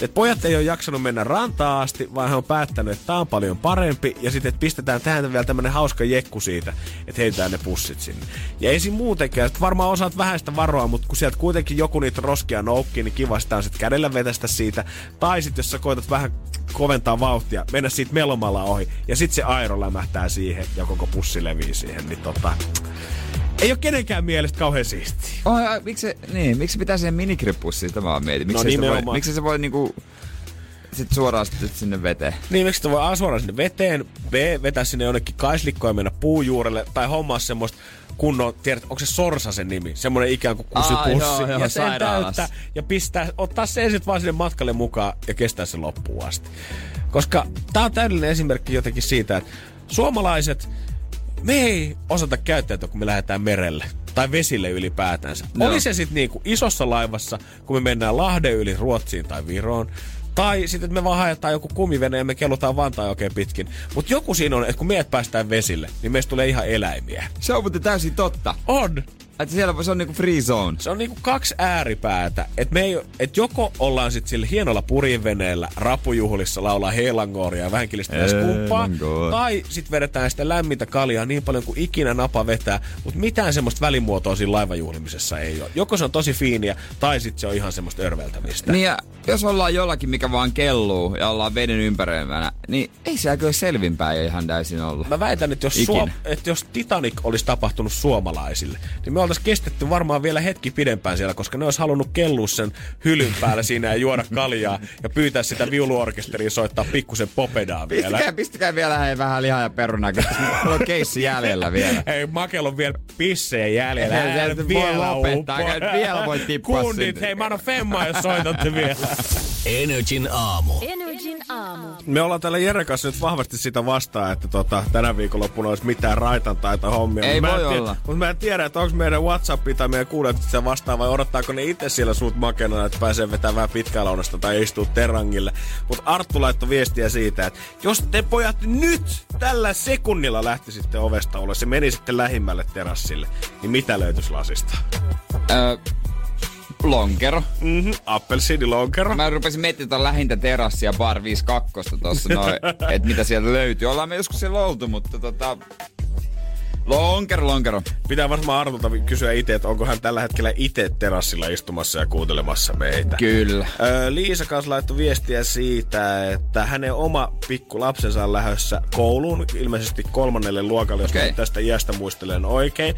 Et pojat ei ole jaksanut mennä rantaan asti, vaan he on päättänyt, että tämä on paljon parempi. Ja sitten, että pistetään tähän vielä tämmönen hauska jekku siitä, että heitetään ne pussit sinne. Ja ei siinä muutenkaan, että varmaan osaat vähän sitä varoa, mutta kun sieltä kuitenkin joku niitä roskia noukkii, niin kiva sitä on sitten kädellä vetästä siitä. Tai sitten jos sä koetat vähän koventaa vauhtia, mennä siitä melomalla ohi, ja sitten se aero lämähtää siihen, ja koko pussi levii siihen, niin tota... Ei ole kenenkään mielestä kauhean siistiä. Oh, ja, miksi, se, niin, miksi pitää siihen minikripussiin, sitä mä vaan mietin. Miksi No se voi, miksi se voi niinku sit suoraan sitten sinne veteen? Niin, miksi sitä voi A suoraan sinne veteen, B vetää sinne jonnekin kaislikkoon ja mennä puujuurelle, tai hommaa semmoista kunnon, tiedät, onko se Sorsa sen nimi? Semmoinen ikään kuin kusipussi. Aa, joo, joo, ja sen sairaalassa. täyttää ja pistää, ottaa sen sitten vaan sinne matkalle mukaan ja kestää sen loppuun asti. Koska tää on täydellinen esimerkki jotenkin siitä, että suomalaiset, me ei osata käyttäytyä, kun me lähdetään merelle tai vesille ylipäätänsä. Joo. Oli se sitten niinku isossa laivassa, kun me mennään Lahden yli Ruotsiin tai Viroon, tai sitten, että me vaan haetaan joku kumivene ja me kellutaan Vantaan oikein pitkin. Mutta joku siinä on, että kun meidät päästään vesille, niin meistä tulee ihan eläimiä. Se on muuten täysin totta. On! Että siellä se on niinku free zone. Se on niinku kaksi ääripäätä. Että me ei, et joko ollaan sitten sillä hienolla purinveneellä rapujuhlissa laulaa heilangoria ja vähän kilistetään skumppaa, tai sitten vedetään sitä lämmintä kaljaa niin paljon kuin ikinä napa vetää, mutta mitään semmoista välimuotoa siinä laivajuhlimisessa ei ole. Joko se on tosi fiiniä, tai sitten se on ihan semmoista örveltämistä. Niin ja jos ollaan jollakin, mikä vaan kelluu ja ollaan veden ympäröimänä, niin ei se kyllä selvinpäin jo ihan täysin olla. Mä väitän, että jos. Suom- että jos Titanic olisi tapahtunut suomalaisille, niin me oltaisiin kestetty varmaan vielä hetki pidempään siellä, koska ne olisi halunnut kellua sen hylyn päällä siinä ja juoda kaljaa ja pyytää sitä viuluorkesteria soittaa pikkusen popedaa vielä. Pistäkää, pistäkää vielä hei, vähän lihaa ja perunaa, koska on keissi jäljellä vielä. Ei, Makel on vielä pissejä jäljellä. Ei, Älä nyt voi vielä lopettaa, vielä voi tippua Kundit, sinne. hei mä annan femmaa, jos soitatte vielä. Energin aamu. Energin aamu. Me ollaan täällä Jere kanssa nyt vahvasti sitä vastaan, että tota, tänä viikonloppuna olisi mitään raitan tai hommia. Ei Mut mä voi en olla. Mutta mä en tiedä, että onko meidän Whatsapp tai meidän kuulijat sitä vastaan vai odottaako ne itse siellä suut makena, että pääsee vetämään vähän pitkää lounasta tai istuu terangille. Mutta Arttu laittoi viestiä siitä, että jos te pojat nyt tällä sekunnilla lähtisitte ovesta ulos ja menisitte lähimmälle terassille, niin mitä löytyisi lasista? Öö, lonkero. Mhm, appelsiinilonkero. Mä rupesin miettimään lähintä terassia bar 52 tossa noin, että mitä sieltä löytyy. Ollaan me joskus siellä oltu, mutta tota... Lonkero, lonkero. Pitää varmaan Artulta kysyä itse, että onko hän tällä hetkellä itse terassilla istumassa ja kuuntelemassa meitä. Kyllä. Öö, Liisa kanssa laittoi viestiä siitä, että hänen oma pikku lapsensa on lähdössä kouluun, ilmeisesti kolmannelle luokalle, jos okay. tästä iästä muistelen oikein.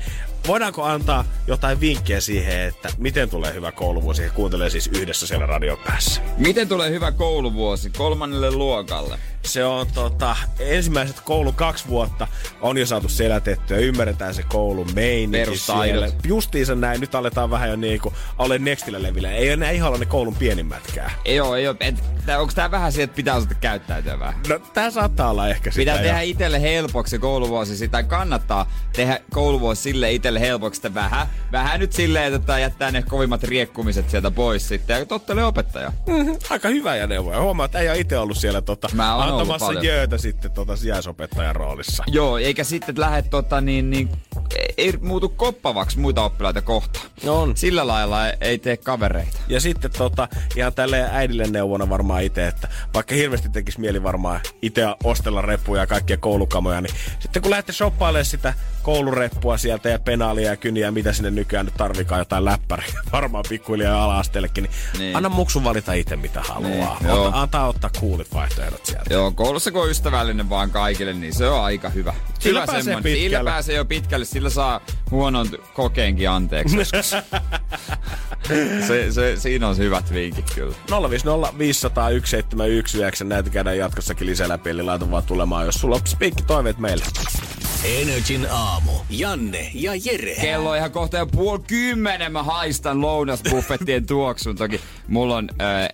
Voidaanko antaa jotain vinkkiä siihen, että miten tulee hyvä kouluvuosi? He kuuntelee siis yhdessä siellä radion päässä. Miten tulee hyvä kouluvuosi kolmannelle luokalle? Se on tota, ensimmäiset koulun kaksi vuotta on jo saatu selätettyä, ymmärretään se koulun meininki Perustaidot. Justiinsa näin, nyt aletaan vähän jo niinku ole nextillä levillä. Ei enää ihan ole ne koulun pienimmätkään. Ei oo, ei oo. Et, tää, onks tää vähän siitä, että pitää osata käyttäytyä vähän? No, tää saattaa olla ehkä sitä. Pitää jo. tehdä itselle helpoksi kouluvuosi, sitä kannattaa tehdä kouluvuosi sille itselle opettajalle helpoksi, että vähän, vähän nyt silleen, että jättää ne kovimmat riekkumiset sieltä pois sitten ja tottelee opettaja. Mm-hmm. Aika hyvä ja neuvoja. Huomaa, että ei ole itse ollut siellä tota, Mä ollut antamassa paljon. jöötä sitten tota sijaisopettajan roolissa. Joo, eikä sitten lähde tota niin, niin ei muutu koppavaksi muita oppilaita kohtaan. No on. Sillä lailla ei- ei tee kavereita. Ja sitten tota, ihan tälle äidille neuvona varmaan itse, että vaikka hirveästi tekisi mieli varmaan itse ostella reppuja ja kaikkia koulukamoja, niin sitten kun lähdette shoppailemaan sitä koulureppua sieltä ja penaalia ja kyniä, mitä sinne nykyään nyt tarvikaan, jotain läppäriä, varmaan pikkuhiljaa ja ala-asteellekin, niin, Niin. anna muksun valita itse mitä haluaa. Niin. Ota, antaa ottaa coolit vaihtoehdot sieltä. Joo, koulussa kun on ystävällinen vaan kaikille, niin se on aika hyvä. Sillä hyvä pääsee semmonen. Sillä pitkälle. pääsee jo pitkälle, sillä saa huonon kokeenkin anteeksi. se, se, siinä on se hyvät vinkit kyllä. 050 500 1719, näitä käydään jatkossakin lisää läpi, eli laita vaan tulemaan, jos sulla on spiikki toiveet meille. Energin aamu. Janne ja Jere. Kello on ihan kohta jo puoli kymmenen, mä haistan lounasbuffettien tuoksun. Toki mulla on äh,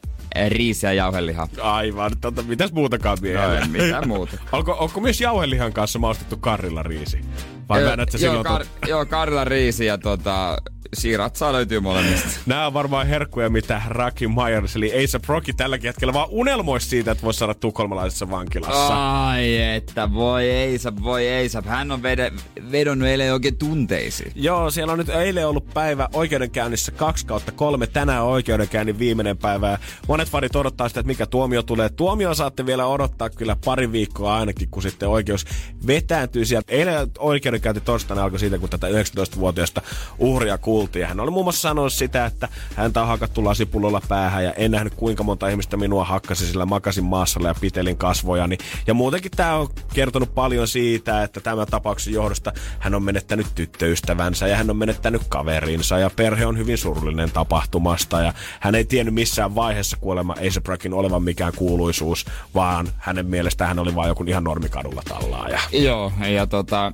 riisiä ja jauhelihaa. Aivan, tota, mitäs muutakaan No, vielä? mitään muuta. onko, onko myös jauhelihan kanssa maustettu karrilla riisi? Vai Joo, väännät sä joo, silloin kar, joo, Karilla riisi ja tota, siratsaa löytyy molemmista. Nämä on varmaan herkkuja, mitä Rocky Myers, eli A$AP Rocky tälläkin hetkellä vaan unelmoisi siitä, että voisi saada tukholmalaisessa vankilassa. Ai että, voi Eisap, voi Eisap. Hän on vede, vedonnut eilen oikein tunteisiin. Joo, siellä on nyt eilen ollut päivä oikeudenkäynnissä 2 kautta 3. Tänään on oikeudenkäynnin viimeinen päivä. Ja monet farit odottaa sitä, että mikä tuomio tulee. Tuomio saatte vielä odottaa kyllä pari viikkoa ainakin, kun sitten oikeus vetääntyy sieltä. Eilen oikeudenkäynti torstaina alkoi siitä, kun tätä 19-vuotiaasta uhria kuultiin. Ja hän oli muun muassa sanonut sitä, että häntä on hakattu lasipullolla päähän ja en nähnyt kuinka monta ihmistä minua hakkasi, sillä makasin maassa ja pitelin kasvojani. Ja muutenkin tämä on kertonut paljon siitä, että tämän tapauksen johdosta hän on menettänyt tyttöystävänsä ja hän on menettänyt kaverinsa ja perhe on hyvin surullinen tapahtumasta ja hän ei tiennyt missään vaiheessa kuolema Rockin olevan mikään kuuluisuus, vaan hänen mielestään hän oli vain joku ihan normikadulla tallaaja. Joo, ja tota...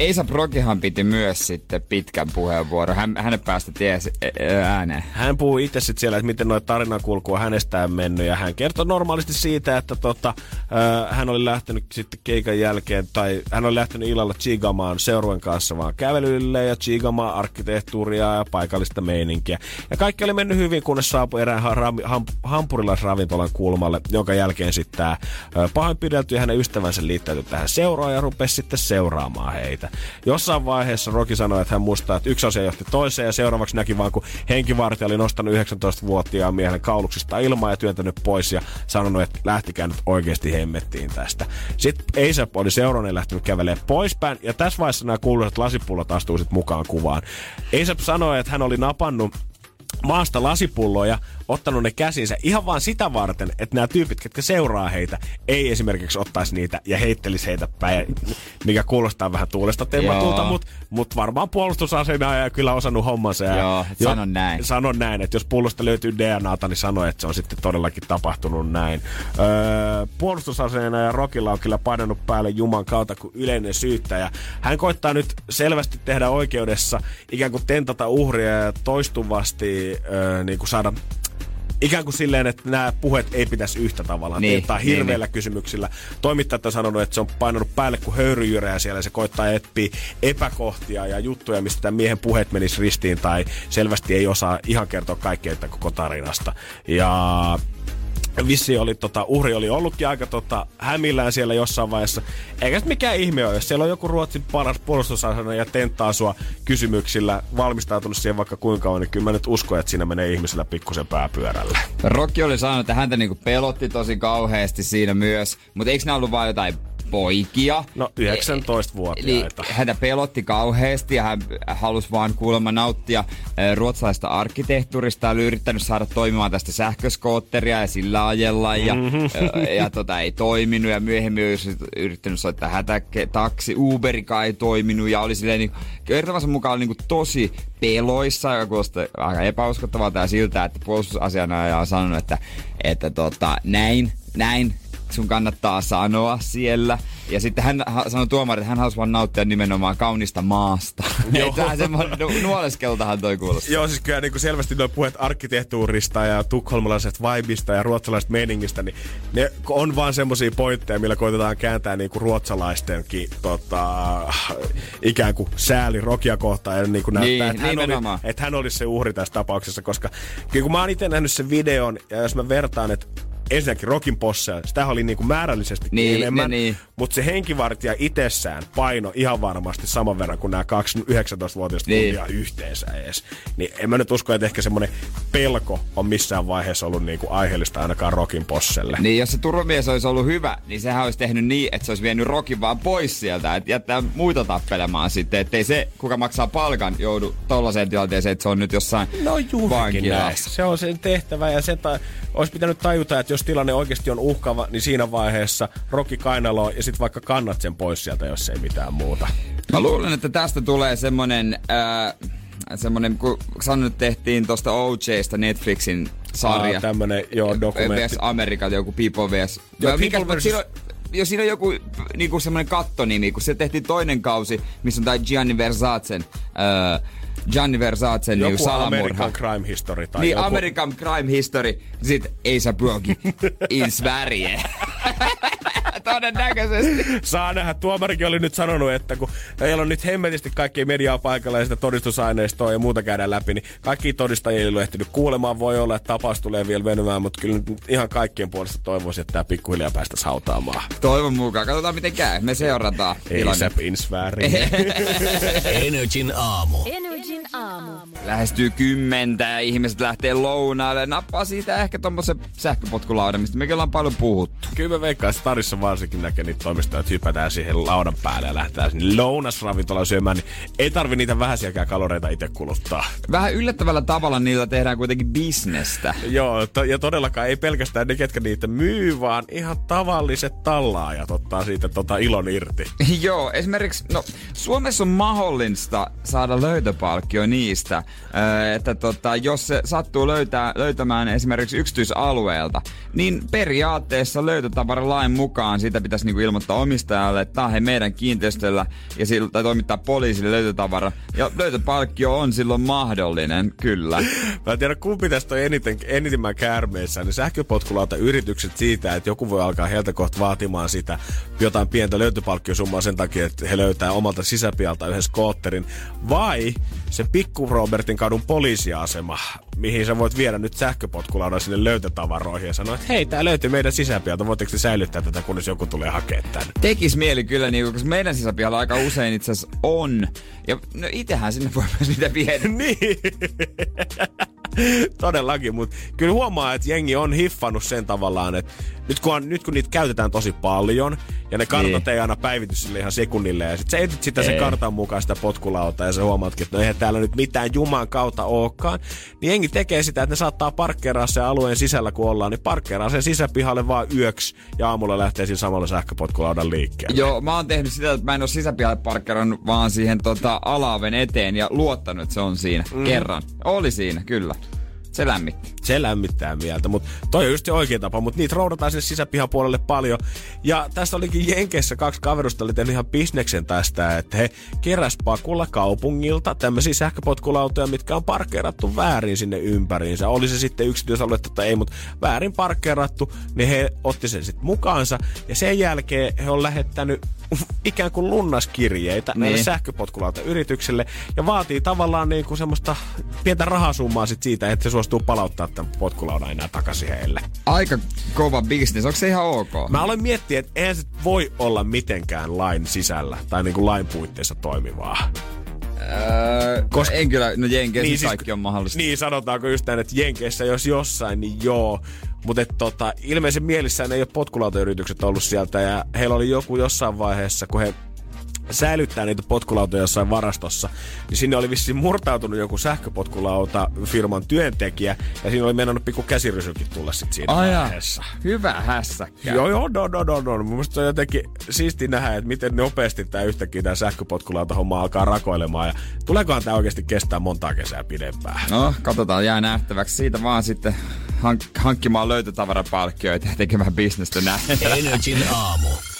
Eisa Brokihan piti myös sitten pitkän puheenvuoron. Hän, hänen päästä tiesi ä- ääneen. Hän puhuu itse sitten siellä, että miten noita tarinankulku on hänestään mennyt ja hän kertoo normaalisti siitä, että tota, hän oli lähtenyt sitten keikan jälkeen tai hän oli lähtenyt illalla chigamaan seurueen kanssa vaan kävelylle ja chigamaan arkkitehtuuria ja paikallista meininkiä. Ja kaikki oli mennyt hyvin, kunnes saapui erään ha- ram- ham- hampurilaisravintolan kulmalle, jonka jälkeen sitten tämä pahoinpidelty ja hänen ystävänsä liittäytyi tähän seuraan ja rupesi sitten seuraamaan heitä. Jossain vaiheessa Roki sanoi, että hän muistaa, että yksi asia johti toiseen ja seuraavaksi näki vaan, kun henkivartija oli nostanut 19-vuotiaan miehen kauluksista ilmaa ja työntänyt pois ja sanonut, että lähtikää nyt oikeasti hemmettiin tästä. Sitten ASAP oli seurannut lähtenyt kävelemään poispäin ja tässä vaiheessa nämä kuuluisat lasipullot sitten mukaan kuvaan. ASAP sanoi, että hän oli napannut maasta lasipulloja, ottanut ne käsinsä ihan vaan sitä varten, että nämä tyypit, ketkä seuraa heitä, ei esimerkiksi ottaisi niitä ja heittelisi heitä päin, mikä kuulostaa vähän tuulesta temmatulta, mutta mut varmaan puolustusaseena ja kyllä osannut hommansa. Ja Joo, sano näin. Sanon näin, että jos pullosta löytyy DNAta, niin sano, että se on sitten todellakin tapahtunut näin. Öö, puolustusaseena ja Rokilla on kyllä painanut päälle Juman kautta kuin yleinen syyttäjä. Hän koittaa nyt selvästi tehdä oikeudessa ikään kuin tentata uhria ja toistuvasti öö, niin kuin saada ikään kuin silleen, että nämä puheet ei pitäisi yhtä tavalla Niin, tentaa niin, hirveillä kysymyksillä. Toimittajat on sanonut, että se on painanut päälle kuin höyryjyrejä siellä ja se koittaa etsiä epäkohtia ja juttuja, mistä tämän miehen puheet menis ristiin tai selvästi ei osaa ihan kertoa kaikkea koko tarinasta. Ja vissi oli, tota, uhri oli ollutkin aika tota, hämillään siellä jossain vaiheessa. Eikä se mikään ihme ole, jos siellä on joku Ruotsin paras puolustusasena ja tenttaa sua kysymyksillä, valmistautunut siihen vaikka kuinka on, niin kyllä mä nyt uskon, että siinä menee ihmisellä pikkusen pääpyörällä. Rokki oli sanonut, että häntä niinku pelotti tosi kauheasti siinä myös. Mutta eikö nämä ollut vain jotain poikia? No 19-vuotiaita. Eli häntä pelotti kauheasti ja hän halusi vaan kuulemma nauttia eh, ruotsalaista arkkitehtuurista ja oli yrittänyt saada toimimaan tästä sähköskootteria ja sillä ajella ja, mm-hmm. ja tota, ei toiminut ja myöhemmin olisi yrittänyt soittaa hätätaksi, Uberikaan ei toiminut ja oli silleen niin, kertovansa mukaan oli niin tosi peloissa, joka kuulostaa aika epäuskottavalta ja siltä, että puolustusasianajaja on sanonut, että, että tota, näin, näin sun kannattaa sanoa siellä. Ja sitten hän sanoi tuomari, että hän halusi vaan nauttia nimenomaan kaunista maasta. Tämä semmoinen nu- nuoleskeltahan toi kuulostaa. Joo, siis kyllä niin kuin selvästi nuo puheet arkkitehtuurista ja tukholmalaisesta vibista ja ruotsalaisesta meningistä, niin ne on vaan semmosia pointteja, millä koitetaan kääntää niin kuin ruotsalaistenkin tota, ikään kuin sääli Rokia kohtaan ja niin kuin Niin, näyttää, että, hän oli, että hän olisi se uhri tässä tapauksessa, koska kyllä kun mä oon itse nähnyt sen videon ja jos mä vertaan, että ensinnäkin Rokin posseja, sitä oli niinku määrällisesti Niin, enemmän, niin, niin. mutta se henkivartija itsessään paino ihan varmasti saman verran kuin nämä kaksi 19-vuotiaista Niin. niin. yhteensä edes. Niin en mä nyt usko, että ehkä semmoinen pelko on missään vaiheessa ollut niinku aiheellista ainakaan Rokin posselle. Niin jos se turvamies olisi ollut hyvä, niin sehän olisi tehnyt niin, että se olisi vienyt Rokin vaan pois sieltä, että jättää muita tappelemaan sitten, ettei se, kuka maksaa palkan, joudu tollaiseen tilanteeseen, että se on nyt jossain No juurikin. Se on sen tehtävä ja se ta- olisi pitänyt tajuta, että jos tilanne oikeasti on uhkava, niin siinä vaiheessa Roki kainalo ja sitten vaikka kannat sen pois sieltä, jos ei mitään muuta. Mä luulen, että tästä tulee semmonen, äh, semmonen, kun sanoin, että tehtiin tosta OJsta Netflixin sarja. Aa, tämmönen, joo, dokumentti. vs. Amerikan joku People vs. Joo, Joo, mikä, People vs. siinä on, jos siinä on joku niinku semmoinen kattonimi, kun se tehtiin toinen kausi, missä on tai Gianni Versacen, äh, Gianni Versacen niinku Joku salamurha. American Crime History tai Niin, joku. American Crime History. Sitten Eisa Björki in Sverige. Todennäköisesti. Saa nähdä, tuomarikin oli nyt sanonut, että kun heillä on nyt hemmetisti kaikki mediaa paikalla ja sitä todistusaineistoa ja muuta käydään läpi, niin kaikki todistajia ei ole ehtinyt kuulemaan. Voi olla, että tapaus tulee vielä venymään, mutta kyllä nyt ihan kaikkien puolesta toivoisin, että tämä pikkuhiljaa päästä hautaamaan. Toivon mukaan. Katsotaan miten käy. Me seurataan. Ei se Pinsväärin. Energin aamu. Energin aamu. Lähestyy kymmentä ja ihmiset lähtee lounaalle. Nappaa siitä ehkä tommosen sähköpotkulaudan, mistä mekin ollaan paljon puhuttu. Kyllä mä veikkaan, että Starissa varsinkin näkee niitä toimistoja, että hypätään siihen laudan päälle ja lähdetään sinne lounasravintolaan syömään, niin ei tarvi niitä vähäisiäkään kaloreita itse kuluttaa. Vähän yllättävällä tavalla niillä tehdään kuitenkin bisnestä. Joo, to, ja todellakaan ei pelkästään ne, ketkä niitä myy, vaan ihan tavalliset tallaajat ottaa siitä tota ilon irti. Joo, esimerkiksi, no Suomessa on mahdollista saada löytöpalkkio niistä, ö, että tota, jos se sattuu löytää, löytämään esimerkiksi yksityisalueelta, niin periaatteessa löytötavaralain mukaan sitä pitäisi niinku ilmoittaa omistajalle, että tämä on meidän kiinteistöllä ja sillä, tai toimittaa poliisille löytötavara. Ja löytöpalkkio on silloin mahdollinen, kyllä. Mä en tiedä, kumpi tästä on eniten, eniten käärmeissä, niin sähköpotkulauta yritykset siitä, että joku voi alkaa heiltä kohta vaatimaan sitä jotain pientä löytöpalkkiosummaa sen takia, että he löytää omalta sisäpialta yhden skootterin, vai se pikku Robertin kadun poliisiasema, mihin sä voit viedä nyt sähköpotkulaudan sinne löytötavaroihin ja sanoa, että hei, tää löytyy meidän sisäpialta, voitteko te säilyttää tätä, kunnes joku tulee hakemaan tän. Tekis mieli kyllä, niin, koska meidän sisäpihalla aika usein itse asiassa on. Ja no itehän sinne voi myös niitä viedä. niin. Todellakin, mutta kyllä huomaa, että jengi on hiffannut sen tavallaan, että nyt kun, on, nyt kun niitä käytetään tosi paljon, ja ne kartat Niin. ei aina päivity sille ihan sekunnille, ja sit sä etit sitä sen Ei. kartan mukaan sitä potkulauta, ja sä huomaatkin, että no eihän täällä nyt mitään juman kautta olekaan, niin jengi tekee sitä, että ne saattaa parkkeeraa sen alueen sisällä, kun ollaan, niin parkkeeraa sen sisäpihalle vaan yöksi, ja aamulla lähtee siinä samalla sähköpotkulaudan liikkeelle. Joo, mä oon tehnyt sitä, että mä en oo sisäpihalle parkkerannut, vaan siihen tota, alaoven eteen ja luottanut, että se on siinä. Mm. Kerran. Oli siinä, kyllä. Se lämmitti. Se lämmittää mieltä, mutta toi on just se oikea tapa, mutta niitä roudataan sinne sisäpihapuolelle paljon. Ja tästä olikin Jenkeissä kaksi kaverusta oli tehnyt ihan bisneksen tästä, että he keräs pakulla kaupungilta tämmöisiä sähköpotkulautoja, mitkä on parkkeerattu väärin sinne ympäriinsä. Oli se sitten yksityisaluetta tai ei, mutta väärin parkkeerattu, niin he otti sen sitten mukaansa. Ja sen jälkeen he on lähettänyt ikään kuin lunnaskirjeitä niin. näille sähköpotkulautayritykselle ja vaatii tavallaan niin kuin semmoista pientä rahasummaa sit siitä, että se suostuu palauttaa tämän potkulaudan enää takaisin heille. Aika kova business. Onko se ihan ok? Mä aloin miettiä, että eihän se voi olla mitenkään lain sisällä tai niin kuin lain puitteissa toimivaa. Öö, Koska, en kyllä, no Jenkeissä niin, kaikki on mahdollista. Niin, sanotaanko just näin, että Jenkeissä jos jossain, niin joo. Mutta tota, ilmeisen mielissään ei ole potkulautayritykset ollut sieltä ja heillä oli joku jossain vaiheessa, kun he säilyttää niitä potkulautoja jossain varastossa, niin sinne oli vissiin murtautunut joku sähköpotkulauta firman työntekijä, ja siinä oli mennnyt pikku käsirysykin tulla sit siinä Ai jaa. vaiheessa. Hyvä hässäkkä. Joo, joo, no, no, no, no. Mun mielestä se on jotenkin siisti nähdä, että miten nopeasti tämä yhtäkkiä tämä sähköpotkulauta homma alkaa rakoilemaan. Ja tuleekohan tämä oikeasti kestää montaa kesää pidempään? No, katsotaan, jää nähtäväksi. Siitä vaan sitten hank- hankkimaan löytötavarapalkkioita ja tekemään bisnestä näin. Energin aamu.